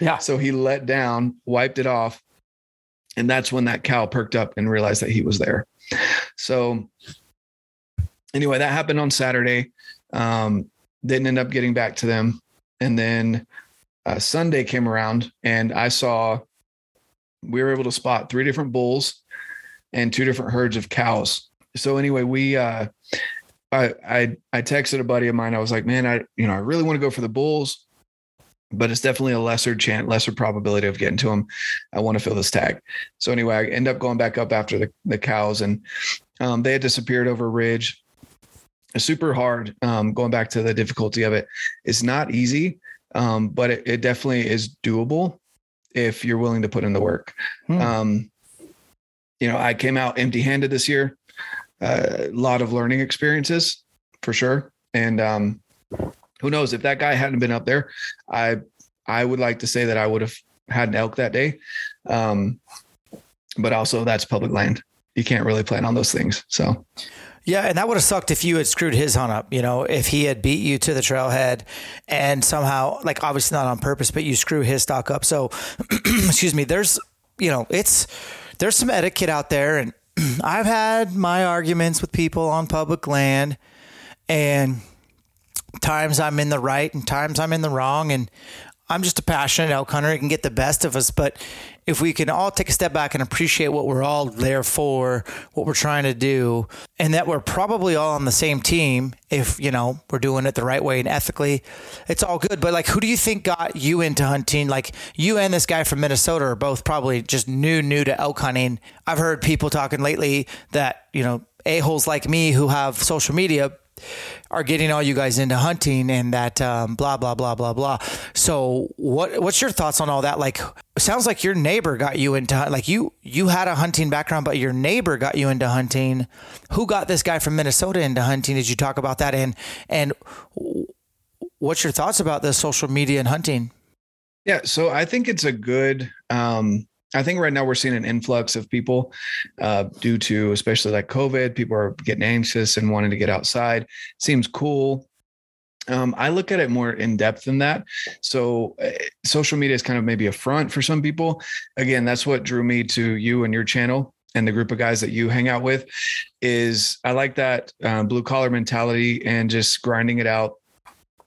Yeah. so he let down, wiped it off. And that's when that cow perked up and realized that he was there. So anyway, that happened on Saturday. Um, didn't end up getting back to them. And then uh, Sunday came around and I saw we were able to spot three different bulls and two different herds of cows. So anyway, we uh I I I texted a buddy of mine. I was like, man, I you know, I really want to go for the bulls, but it's definitely a lesser chance, lesser probability of getting to them. I want to fill this tag. So anyway, I end up going back up after the, the cows and um, they had disappeared over a ridge. Super hard. Um, going back to the difficulty of it, it's not easy um, but it, it, definitely is doable if you're willing to put in the work. Hmm. Um, you know, I came out empty handed this year, a uh, lot of learning experiences for sure. And um, who knows if that guy hadn't been up there, I, I would like to say that I would have had an elk that day. Um, but also that's public land. You can't really plan on those things. So, yeah, and that would have sucked if you had screwed his hunt up. You know, if he had beat you to the trailhead and somehow, like, obviously not on purpose, but you screw his stalk up. So, excuse me. There's, you know, it's there's some etiquette out there, and I've had my arguments with people on public land, and times I'm in the right and times I'm in the wrong, and I'm just a passionate elk hunter. It can get the best of us, but if we can all take a step back and appreciate what we're all there for, what we're trying to do, and that we're probably all on the same team, if you know we're doing it the right way and ethically, it's all good. But like, who do you think got you into hunting? Like you and this guy from Minnesota are both probably just new, new to elk hunting. I've heard people talking lately that you know a holes like me who have social media are getting all you guys into hunting and that um, blah blah blah blah blah. So what what's your thoughts on all that? Like, sounds like your neighbor got you into like you you had a hunting background, but your neighbor got you into hunting. Who got this guy from Minnesota into hunting? Did you talk about that? And and what's your thoughts about the social media and hunting? Yeah, so I think it's a good um, I think right now we're seeing an influx of people uh, due to especially like COVID. People are getting anxious and wanting to get outside. Seems cool. Um, I look at it more in depth than that. So, uh, social media is kind of maybe a front for some people. Again, that's what drew me to you and your channel and the group of guys that you hang out with. Is I like that uh, blue collar mentality and just grinding it out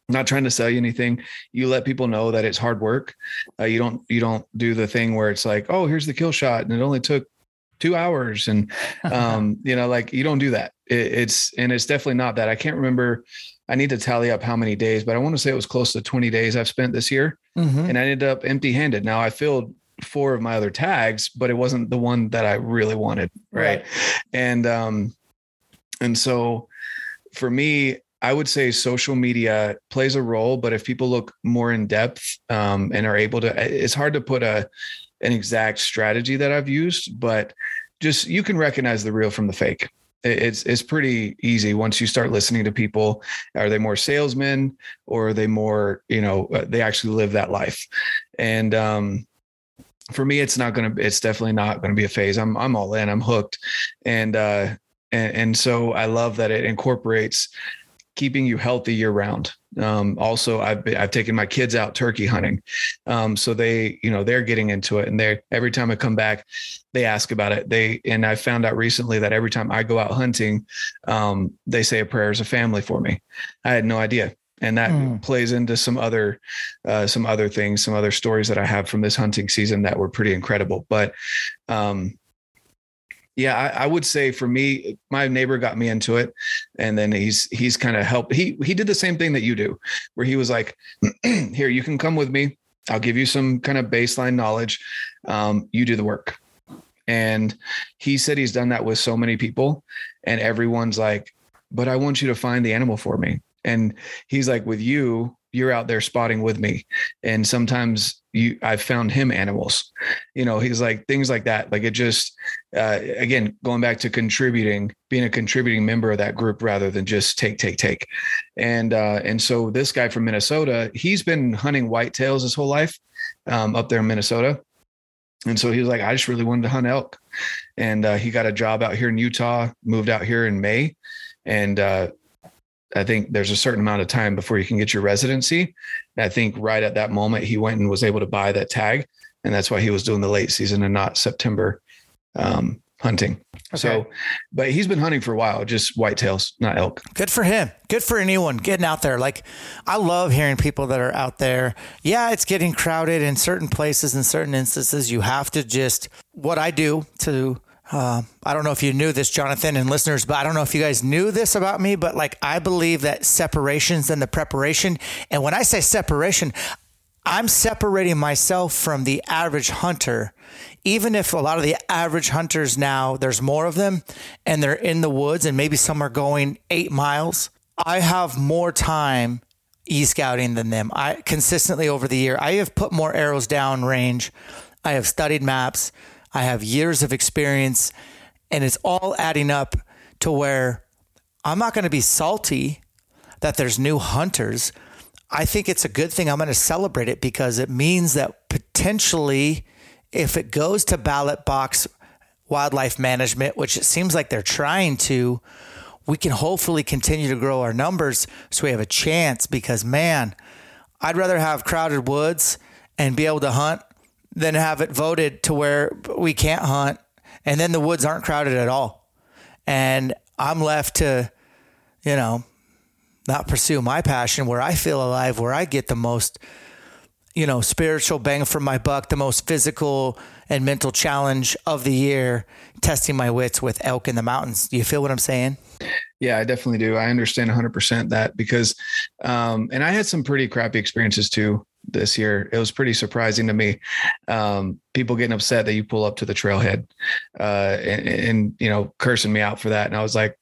not trying to sell you anything. You let people know that it's hard work. Uh, you don't you don't do the thing where it's like oh here's the kill shot and it only took two hours. And um you know like you don't do that. It, it's and it's definitely not that. I can't remember i need to tally up how many days but i want to say it was close to 20 days i've spent this year. Mm-hmm. and i ended up empty handed now i filled four of my other tags but it wasn't the one that i really wanted right, right. and um and so for me I would say social media plays a role, but if people look more in depth um, and are able to, it's hard to put a an exact strategy that I've used, but just you can recognize the real from the fake. It's it's pretty easy once you start listening to people. Are they more salesmen or are they more you know uh, they actually live that life? And um, for me, it's not gonna. It's definitely not gonna be a phase. I'm I'm all in. I'm hooked, and uh, and, and so I love that it incorporates keeping you healthy year round. Um, also, I've been, I've taken my kids out turkey hunting, um, so they you know they're getting into it, and they every time I come back, they ask about it. They and I found out recently that every time I go out hunting, um, they say a prayer as a family for me. I had no idea. And that mm. plays into some other, uh, some other things, some other stories that I have from this hunting season that were pretty incredible. But um, yeah, I, I, would say for me, my neighbor got me into it, and then he's he's kind of helped. He he did the same thing that you do, where he was like, "Here, you can come with me. I'll give you some kind of baseline knowledge. Um, you do the work." And he said he's done that with so many people, and everyone's like, "But I want you to find the animal for me." And he's like, "With you, you're out there spotting with me and sometimes you i've found him animals. You know he's like things like that. Like it just uh, again going back to contributing being a contributing member of that group rather than just take take take. And uh, and so this guy from minnesota he's been hunting whitetails his whole life um, up there in minnesota. And so he was like i just really wanted to hunt elk. And uh, he got a job out here in utah moved out here in may. And uh, I think there's a certain amount of time before you can get your residency. And I think right at that moment, he went and was able to buy that tag. And that's why he was doing the late season and not September um, hunting. Okay. So, but he's been hunting for a while, just whitetails, not elk. Good for him. Good for anyone getting out there. Like, I love hearing people that are out there. Yeah, it's getting crowded in certain places, in certain instances. You have to just, what I do to uh, I don't know if you knew this, Jonathan, and listeners, but I don't know if you guys knew this about me, but like I believe that separations and the preparation. And when I say separation, I'm separating myself from the average hunter. Even if a lot of the average hunters now, there's more of them and they're in the woods and maybe some are going eight miles, I have more time e scouting than them. I consistently over the year, I have put more arrows down range. I have studied maps. I have years of experience, and it's all adding up to where I'm not going to be salty that there's new hunters. I think it's a good thing. I'm going to celebrate it because it means that potentially, if it goes to ballot box wildlife management, which it seems like they're trying to, we can hopefully continue to grow our numbers so we have a chance because man, I'd rather have crowded woods and be able to hunt than have it voted to where we can't hunt and then the woods aren't crowded at all. And I'm left to, you know, not pursue my passion where I feel alive, where I get the most, you know, spiritual bang for my buck, the most physical and mental challenge of the year, testing my wits with elk in the mountains. Do you feel what I'm saying? Yeah, I definitely do. I understand 100% that because, um, and I had some pretty crappy experiences too this year. It was pretty surprising to me. Um, people getting upset that you pull up to the trailhead uh, and, and, you know, cursing me out for that. And I was like,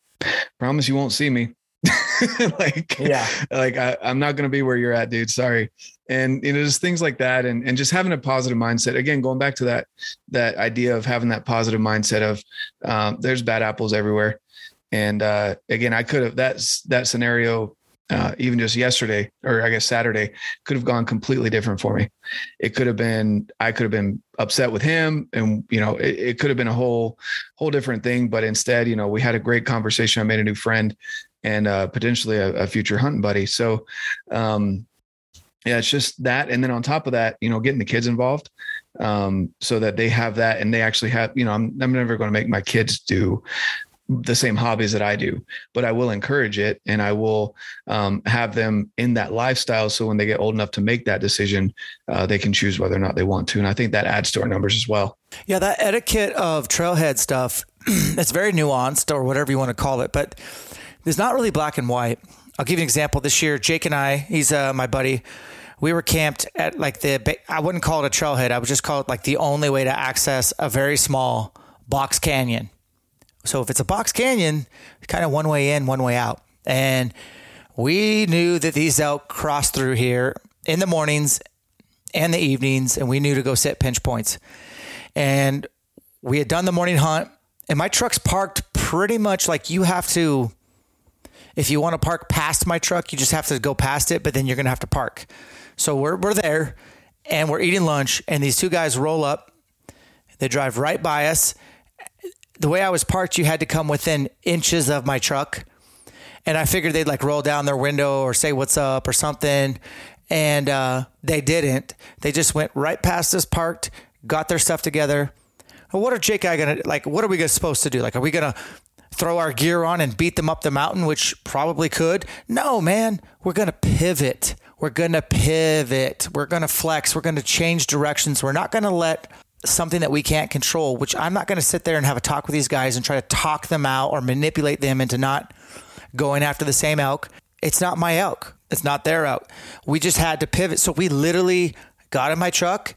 promise you won't see me. like, yeah, like I, I'm not going to be where you're at, dude. Sorry. And, you know, just things like that. And, and just having a positive mindset, again, going back to that, that idea of having that positive mindset of um, there's bad apples everywhere and uh, again, I could have that's that scenario uh, even just yesterday or I guess Saturday could have gone completely different for me. It could have been I could have been upset with him, and you know it, it could have been a whole whole different thing. But instead, you know, we had a great conversation. I made a new friend and uh, potentially a, a, future hunting buddy. So. Um, yeah, it's just that, and then on top of that, you know, getting the kids involved, um, so that they have that, and they actually have, you know, I'm I'm never going to make my kids do the same hobbies that I do, but I will encourage it and I will um, have them in that lifestyle. So when they get old enough to make that decision, uh, they can choose whether or not they want to. And I think that adds to our numbers as well. Yeah, that etiquette of trailhead stuff, it's very nuanced or whatever you want to call it, but there's not really black and white. I'll give you an example. This year, Jake and I, he's uh, my buddy, we were camped at like the, I wouldn't call it a trailhead. I would just call it like the only way to access a very small box canyon so if it's a box canyon, kind of one way in, one way out. And we knew that these elk crossed through here in the mornings and the evenings, and we knew to go set pinch points. And we had done the morning hunt, and my truck's parked pretty much like you have to. If you want to park past my truck, you just have to go past it, but then you're going to have to park. So we're, we're there and we're eating lunch, and these two guys roll up. They drive right by us the way I was parked, you had to come within inches of my truck. And I figured they'd like roll down their window or say what's up or something. And uh, they didn't. They just went right past us, parked, got their stuff together. What are Jake and I gonna like? What are we supposed to do? Like, are we gonna throw our gear on and beat them up the mountain, which probably could? No, man. We're gonna pivot. We're gonna pivot. We're gonna flex. We're gonna change directions. We're not gonna let something that we can't control, which I'm not going to sit there and have a talk with these guys and try to talk them out or manipulate them into not going after the same elk. It's not my elk. It's not their elk. We just had to pivot. So we literally got in my truck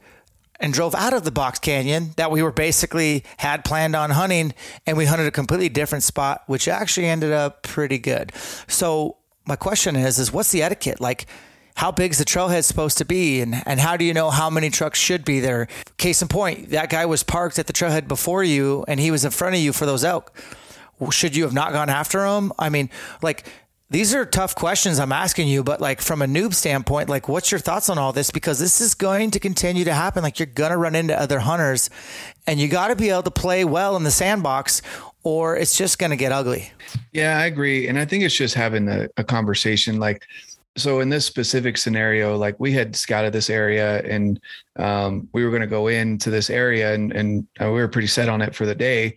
and drove out of the box canyon that we were basically had planned on hunting and we hunted a completely different spot which actually ended up pretty good so my question is is what's the etiquette like how big is the trailhead supposed to be? And, and how do you know how many trucks should be there? Case in point that guy was parked at the trailhead before you and he was in front of you for those elk. Should you have not gone after him? I mean like these are tough questions i'm asking you but like from a noob standpoint like what's your thoughts on all this? Because this is going to continue to happen. Like you're going to run into other hunters and you got to be able to play well in the sandbox or it's just going to get ugly. Yeah i agree. And i think it's just having a, a conversation. Like so in this specific scenario, like we had scouted this area and um, we were going to go into this area and, and uh, we were pretty set on it for the day.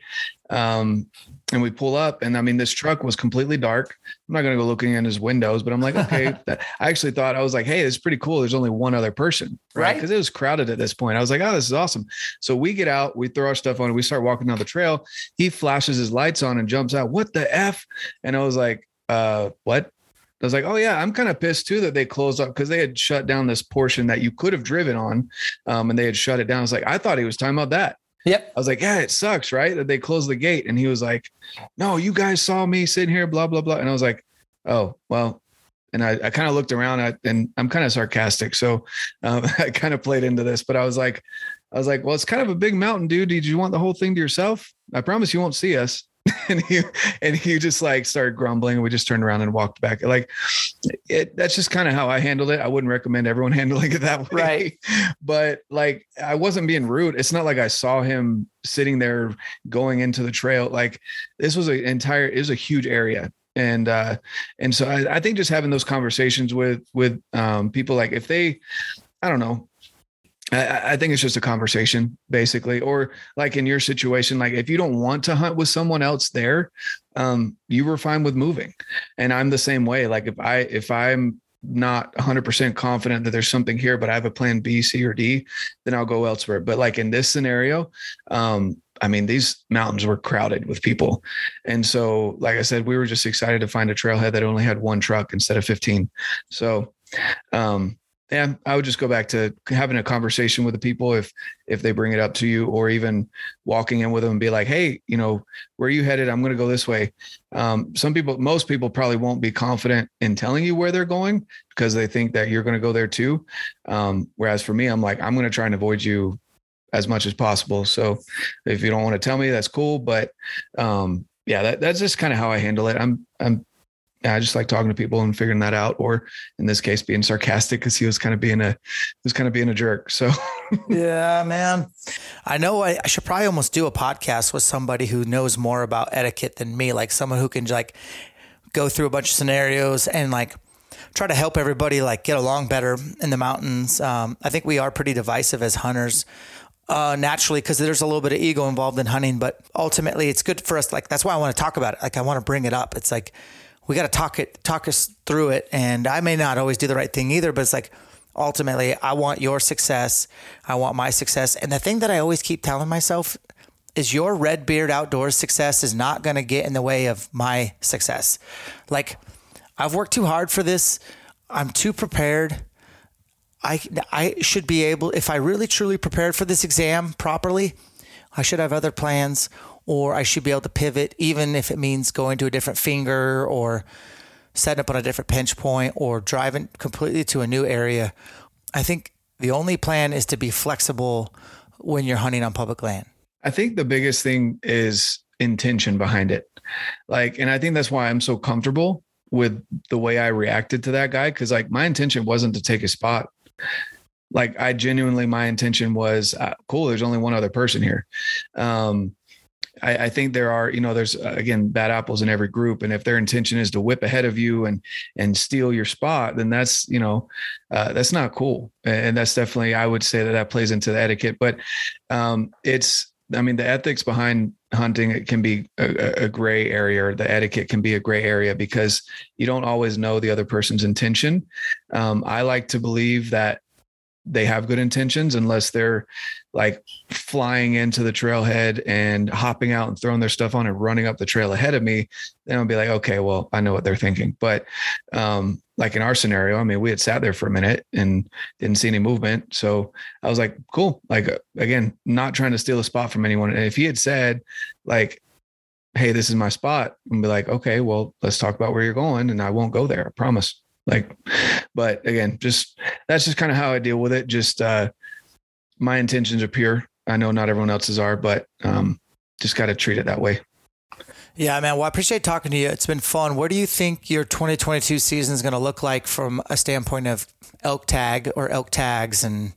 Um, and we pull up and I mean, this truck was completely dark. I'm not going to go looking in his windows, but I'm like, okay, I actually thought I was like, Hey, it's pretty cool. There's only one other person, right? Cause it was crowded at this point. I was like, Oh, this is awesome. So we get out, we throw our stuff on, we start walking down the trail. He flashes his lights on and jumps out. What the F? And I was like, uh, what? I was like, oh yeah, I'm kind of pissed too that they closed up because they had shut down this portion that you could have driven on, um, and they had shut it down. I was like, I thought he was talking about that. Yep. I was like, yeah, it sucks, right? That they closed the gate, and he was like, no, you guys saw me sitting here, blah blah blah, and I was like, oh well, and I, I kind of looked around at, and I'm kind of sarcastic. So um, I kind of played into this, but I was like, I was like, well, it's kind of a big mountain, dude. Did you want the whole thing to yourself? I promise you won't see us. and he and he just like started grumbling and we just turned around and walked back. Like it that's just kind of how i handled it. I wouldn't recommend everyone handling it that way. Right. But like i wasn't being rude. It's not like i saw him sitting there going into the trail. Like this was an entire it was a huge area. And uh and so I, I think just having those conversations with with um people like if they i don't know I, think it's just a conversation, basically. Or like in your situation, like if you don't want to hunt with someone else there, um, you were fine with moving. And I'm the same way. Like if I if I'm not 100% confident that there's something here, but I have a plan B, C, or D, then I'll go elsewhere. But like in this scenario, um, I mean, these mountains were crowded with people. And so, like I said, we were just excited to find a trailhead that only had one truck instead of 15. So, um, yeah, I would just go back to having a conversation with the people if if they bring it up to you, or even walking in with them and be like, "Hey, you know, where are you headed? I'm going to go this way." Um, some people, most people, probably won't be confident in telling you where they're going because they think that you're going to go there too. Um, whereas for me, I'm like, I'm going to try and avoid you as much as possible. So if you don't want to tell me, that's cool. But um, yeah, that, that's just kind of how I handle it. I'm I'm I just like talking to people and figuring that out, or in this case, being sarcastic because he was kind of being a was kind of being a jerk. So yeah, man, I know I, I, should probably almost do a podcast with somebody who knows more about etiquette than me, like someone who can like go through a bunch of scenarios and like try to help everybody like get along better in the mountains. Um, I think we are pretty divisive as hunters. Uh, naturally, because there's a little bit of ego involved in hunting, but ultimately it's good for us. Like, that's why I want to talk about it. Like, I want to bring it up. It's like, we got to talk it, talk us through it. And I may not always do the right thing either, but it's like ultimately, I want your success. I want my success. And the thing that I always keep telling myself is your red beard outdoors success is not going to get in the way of my success. Like I've worked too hard for this. I'm too prepared. I I should be able if I really truly prepared for this exam properly, I should have other plans or I should be able to pivot, even if it means going to a different finger or setting up on a different pinch point or driving completely to a new area. I think the only plan is to be flexible when you're hunting on public land. I think the biggest thing is intention behind it. Like, and I think that's why I'm so comfortable with the way I reacted to that guy. Cause like my intention wasn't to take a spot. Like I genuinely, my intention was uh, cool. There's only one other person here. Um, I, I, think there are, you know, there's uh, again bad apples in every group, and if their intention is to whip ahead of you and and steal your spot, then that's you know, uh, that's not cool, and that's definitely I would say that that plays into the etiquette. But um, it's, I mean, the ethics behind hunting it can be a, a gray area, or the etiquette can be a gray area because you don't always know the other person's intention. Um, I like to believe that they have good intentions unless they're like flying into the trailhead and hopping out and throwing their stuff on and running up the trail ahead of me then i'll be like okay well i know what they're thinking. But um like in our scenario i mean we had sat there for a minute and didn't see any movement. So i was like cool. Like uh, again not trying to steal a spot from anyone. And if he had said like hey this is my spot and be like okay well let's talk about where you're going and i won't go there i promise. Like but again just that's just kind of how i deal with it. Just uh my intentions are pure. I know not everyone else's are but um just got to treat it that way. Yeah man. Well i appreciate talking to you. It's been fun. What do you think your 2022 season is going to look like from a standpoint of elk tag or elk tags and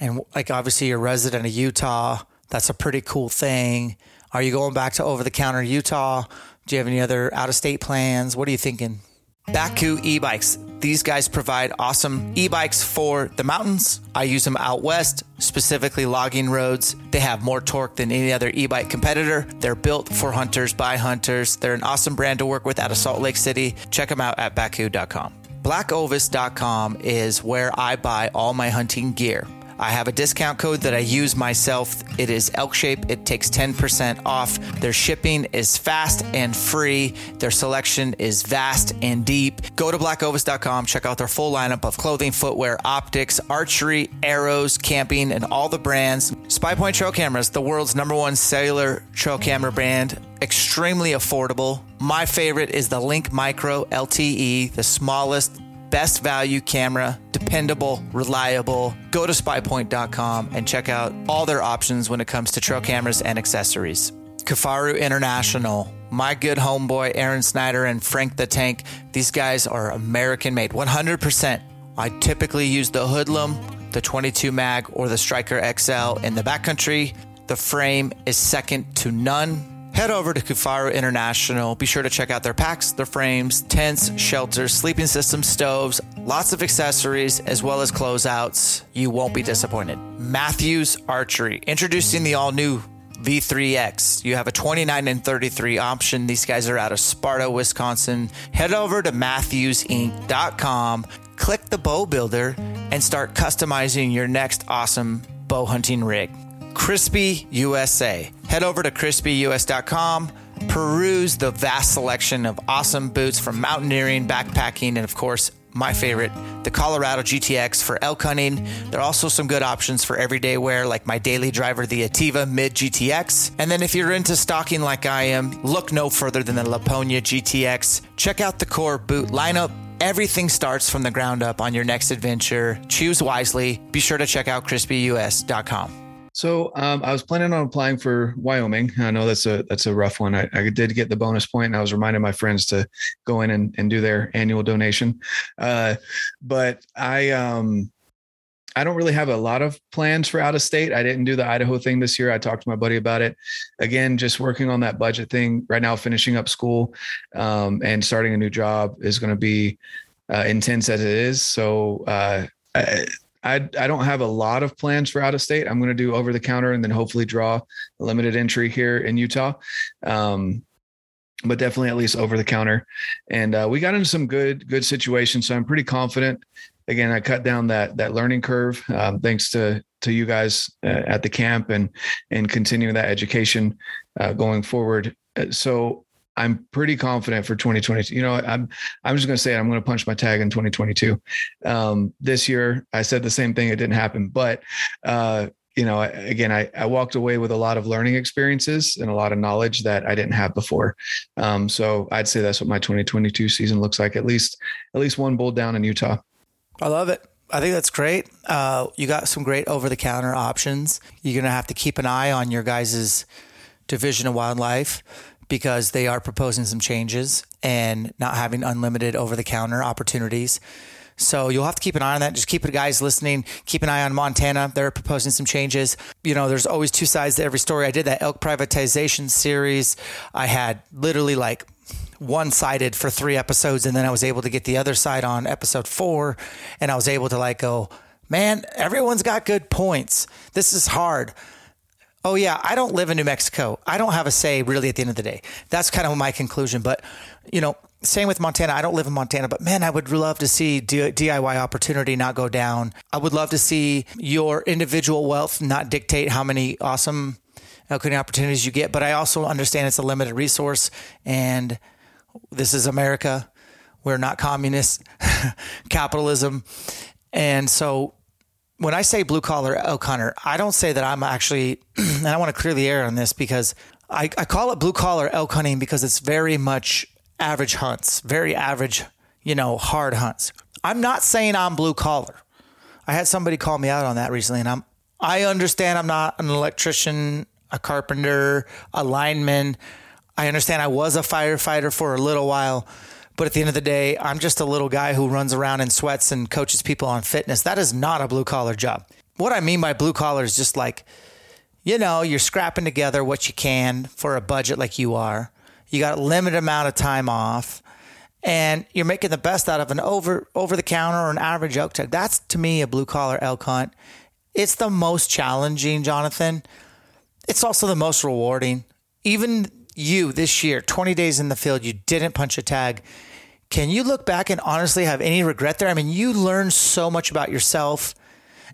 and like obviously you're resident of utah. That's a pretty cool thing. Are you going back to over the counter utah? Do you have any other out of state plans? What are you thinking Bakcou e-bikes. These guys provide awesome e-bikes for the mountains. I use them out west, specifically logging roads. They have more torque than any other e-bike competitor. They're built for hunters by hunters. They're an awesome brand to work with out of Salt Lake City. Check them out at bakcou.com. Blackovis.com is where I buy all my hunting gear. I have a discount code that I use myself. It is Elk Shape. It takes 10% off. Their shipping is fast and free. Their selection is vast and deep. Go to blackovis.com, check out their full lineup of clothing, footwear, optics, archery, arrows, camping, and all the brands. SpyPoint Trail Cameras, the world's number one cellular trail camera brand extremely affordable. My favorite is the Link Micro LTE, the smallest best value camera, dependable, reliable. Go to spypoint.com and check out all their options when it comes to trail cameras and accessories. Kifaru International, my good homeboy Aaron Snyder and Frank the Tank, these guys are American made 100%. I typically use the Hoodlum, the 22 mag, or the Striker XL in the backcountry. The frame is second to none. Head over to Kifaru International. Be sure to check out their packs, their frames, tents, shelters, sleeping systems, stoves, lots of accessories, as well as closeouts. You won't be disappointed. Mathews Archery, introducing the all new V3X. You have a 29 and 33 option. These guys are out of Sparta, Wisconsin. Head over to MathewsInc.com, click the bow builder, and start customizing your next awesome bow hunting rig. Crispi USA. Head over to crispius.com, peruse the vast selection of awesome boots from mountaineering, backpacking, and of course, my favorite, the Colorado GTX for elk hunting. There are also some good options for everyday wear, like my daily driver, the Attiva Mid GTX. And then if you're into stalking like I am, look no further than the Lapponia GTX. Check out the core boot lineup. Everything starts from the ground up on your next adventure. Choose wisely. Be sure to check out crispius.com. So um, I was planning on applying for Wyoming. I know that's a that's a rough one. I, I, did get the bonus point, and I was reminding my friends to go in and, and do their annual donation. Uh, but I um, I don't really have a lot of plans for out of state. I didn't do the Idaho thing this year. I talked to my buddy about it. Again, just working on that budget thing right now. Finishing up school um, and starting a new job is going to be uh, intense as it is. So. Uh, I, I I don't have a lot of plans for out of state. I'm going to do over the counter and then hopefully draw a limited entry here in Utah. Um, but definitely at least over the counter. And uh, we got into some good good situations, so I'm pretty confident. Again, I cut down that that learning curve um, thanks to to you guys uh, at the camp and and continuing that education uh, going forward. Uh, so I'm pretty confident for 2022. You know, I'm I'm just going to say it. I'm going to punch my tag in 2022. Um, this year, I said the same thing. It didn't happen, but uh, you know, again, I, I walked away with a lot of learning experiences and a lot of knowledge that I didn't have before. Um, so I'd say that's what my 2022 season looks like. At least at least one bull down in Utah. I love it. I think that's great. Uh, you got some great over the counter options. You're going to have to keep an eye on your guys's division of wildlife because they are proposing some changes and not having unlimited over the counter opportunities. So you'll have to keep an eye on that. Just keep it, guys, listening. Keep an eye on Montana. They're proposing some changes. You know, there's always two sides to every story. I did that elk privatization series. I had literally like one sided for three episodes, and then I was able to get the other side on episode four, and I was able to like go, man, everyone's got good points. This is hard oh yeah, I don't live in New Mexico. I don't have a say really at the end of the day. That's kind of my conclusion. But you know, same with Montana. I don't live in Montana, but man, I would love to see DIY opportunity not go down. I would love to see your individual wealth not dictate how many awesome uh, elk opportunities you get. But I also understand it's a limited resource, and this is America. We're not communist capitalism, and so when I say blue collar hunter, I don't say that I'm actually, and I want to clear the air on this because I, I call it blue collar elk hunting because it's very much average hunts, very average, you know, hard hunts. I'm not saying I'm blue collar. I had somebody call me out on that recently, and I'm I understand I'm not an electrician, a carpenter, a lineman. I understand I was a firefighter for a little while, but at the end of the day, I'm just a little guy who runs around in sweats and coaches people on fitness. That is not a blue collar job. What I mean by blue collar is just like, you know, you're scrapping together what you can for a budget like you are. You got a limited amount of time off and you're making the best out of an over over the counter or an average elk tag. That's to me a blue collar elk hunt. It's the most challenging, Jonathan. It's also the most rewarding. Even you this year, 20 days in the field, you didn't punch a tag. Can you look back and honestly have any regret there? I mean, you learned so much about yourself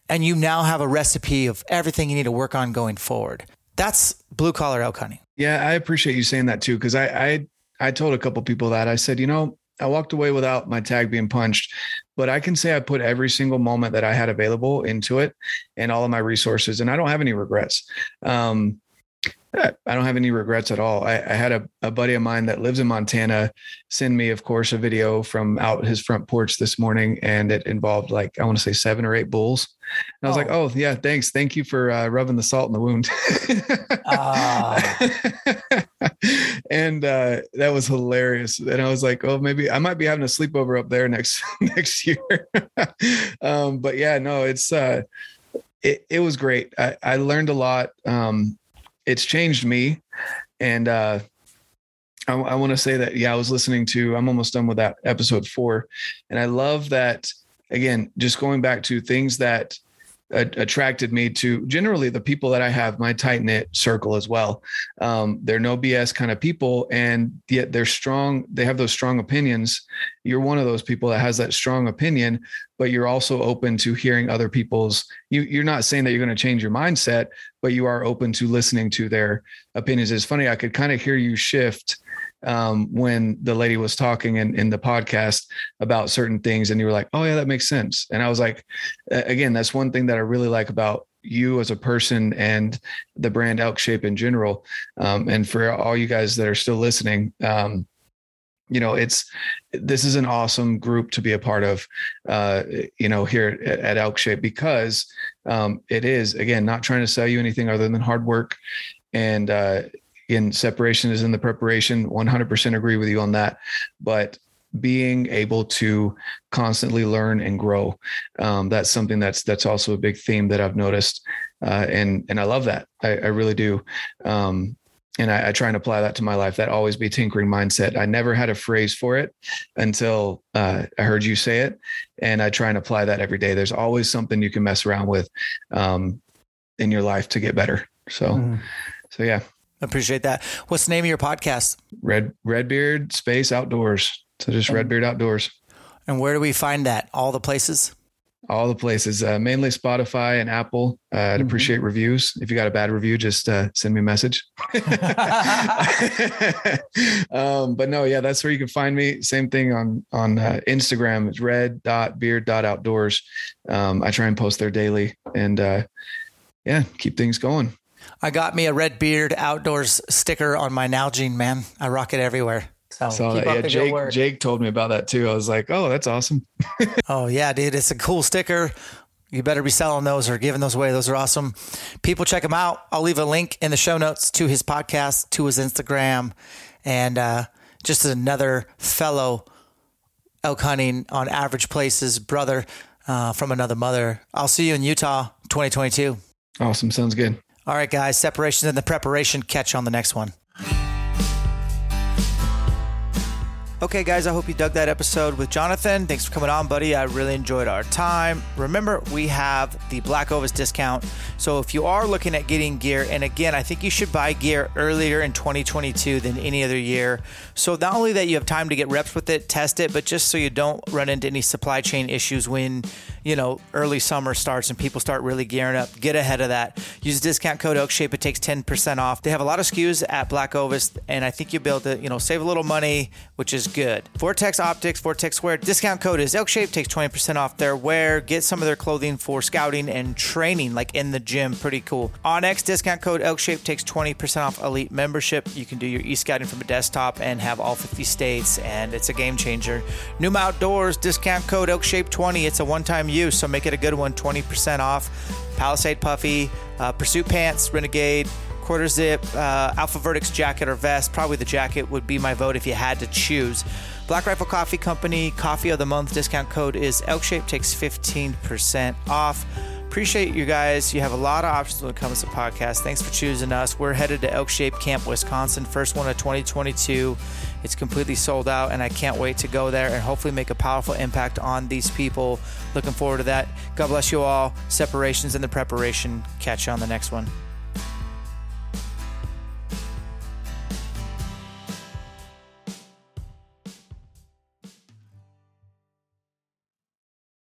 and you now have a recipe of everything you need to work on going forward. That's blue collar elk hunting. Yeah, I appreciate you saying that too. Cause I, I, I told a couple people that I said, you know, I walked away without my tag being punched, but I can say I put every single moment that I had available into it and all of my resources, and I don't have any regrets. Um, I don't have any regrets at all. I, I had a, a, buddy of mine that lives in Montana send me, of course, a video from out his front porch this morning, and it involved like I want to say seven or eight bulls. And I was oh. like, "Oh yeah, thanks, thank you for uh, rubbing the salt in the wound." uh. and uh, that was hilarious. And I was like, "Oh, maybe I might be having a sleepover up there next next year." um, but yeah, no, it's uh, it, it was great. I, I learned a lot. Um, it's changed me. And uh, I, I want to say that, yeah, I was listening to, I'm almost done with that episode four. And I love that, again, just going back to things that attracted me to generally the people that I have my tight knit circle as well. Um, they're no BS kind of people, and yet they're strong. They have those strong opinions. You're one of those people that has that strong opinion, but you're also open to hearing other people's. You, you're not saying that you're going to change your mindset, but you are open to listening to their opinions. It's funny. I could kind of hear you shift um, when the lady was talking in, in the podcast about certain things and you were like, oh yeah, that makes sense. And I was like, again, that's one thing that I really like about you as a person and the brand Elk Shape in general. Um, and for all you guys that are still listening, um, you know it's this is an awesome group to be a part of uh you know here at, at elk shape because um it is again not trying to sell you anything other than hard work and uh in separation is in the preparation. 100% agree with you on that. But being able to constantly learn and grow um, that's something that's that's also a big theme that i've noticed uh, and and i love that. I, I really do. Um, and I, I, try and apply that to my life. That always be tinkering mindset. I never had a phrase for it until uh, i heard you say it and i try and apply that every day. There's always something you can mess around with um, in your life to get better. So mm. so yeah Appreciate that. What's the name of your podcast? Red Redbeard Space Outdoors. So just Redbeard Outdoors. And where do we find that? All the places? All the places, uh, mainly Spotify and Apple. Uh, I'd mm-hmm. appreciate reviews. If you got a bad review, just uh, send me a message. um, but no, yeah, that's where you can find me. Same thing on on uh, Instagram. It's red dot beard dot outdoors. Um, I try and post there daily, and uh, yeah, keep things going. I got me a Red Beard Outdoors sticker on my Nalgene, man. I rock it everywhere. So Saw that. Yeah, Jake, Jake told me about that too. I was like, oh, that's awesome. oh, yeah, dude. It's a cool sticker. You better be selling those or giving those away. Those are awesome. People, check him out. I'll leave a link in the show notes to his podcast, to his Instagram, and uh, just another fellow elk hunting on average places brother uh, from another mother. I'll see you in Utah 2022. Awesome. Sounds good. All right, guys, separation and the preparation. Catch on the next one. Okay, guys, I hope you dug that episode with Jonathan. Thanks for coming on, buddy. I really enjoyed our time. Remember, we have the Black Ovis discount. So if you are looking at getting gear, and again, I think you should buy gear earlier in 2022 than any other year. So not only that you have time to get reps with it, test it, but just so you don't run into any supply chain issues when, you know, early summer starts and people start really gearing up, get ahead of that. Use discount code Elkshape. It takes 10% off. They have a lot of SKUs at Black Ovis, and I think you'll be able to, you know, save a little money, which is good. Vortex Optics, Vortex Wear. Discount code is Elkshape. Takes 20% off their wear. Get some of their clothing for scouting and training, like in the gym. Pretty cool. onX discount code Elkshape takes 20% off Elite membership. You can do your e-scouting from a desktop and have all 50 states, and it's a game changer. Numa Outdoors discount code Elkshape20. It's a one-time use, so make it a good one. 20% off. Palisade Puffy, uh, Pursuit Pants, Renegade quarter zip, uh, Alpha Vertex jacket or vest. Probably the jacket would be my vote if you had to choose. Black Rifle Coffee Company Coffee of the Month discount code is Elkshape takes 15% off. Appreciate you guys. You have a lot of options when it comes to podcasts. Thanks for choosing us. We're headed to Elk Shape Camp, Wisconsin, first one of 2022. It's completely sold out, and I can't wait to go there and hopefully make a powerful impact on these people. Looking forward to that. God bless you all. Separations and the preparation. Catch you on the next one.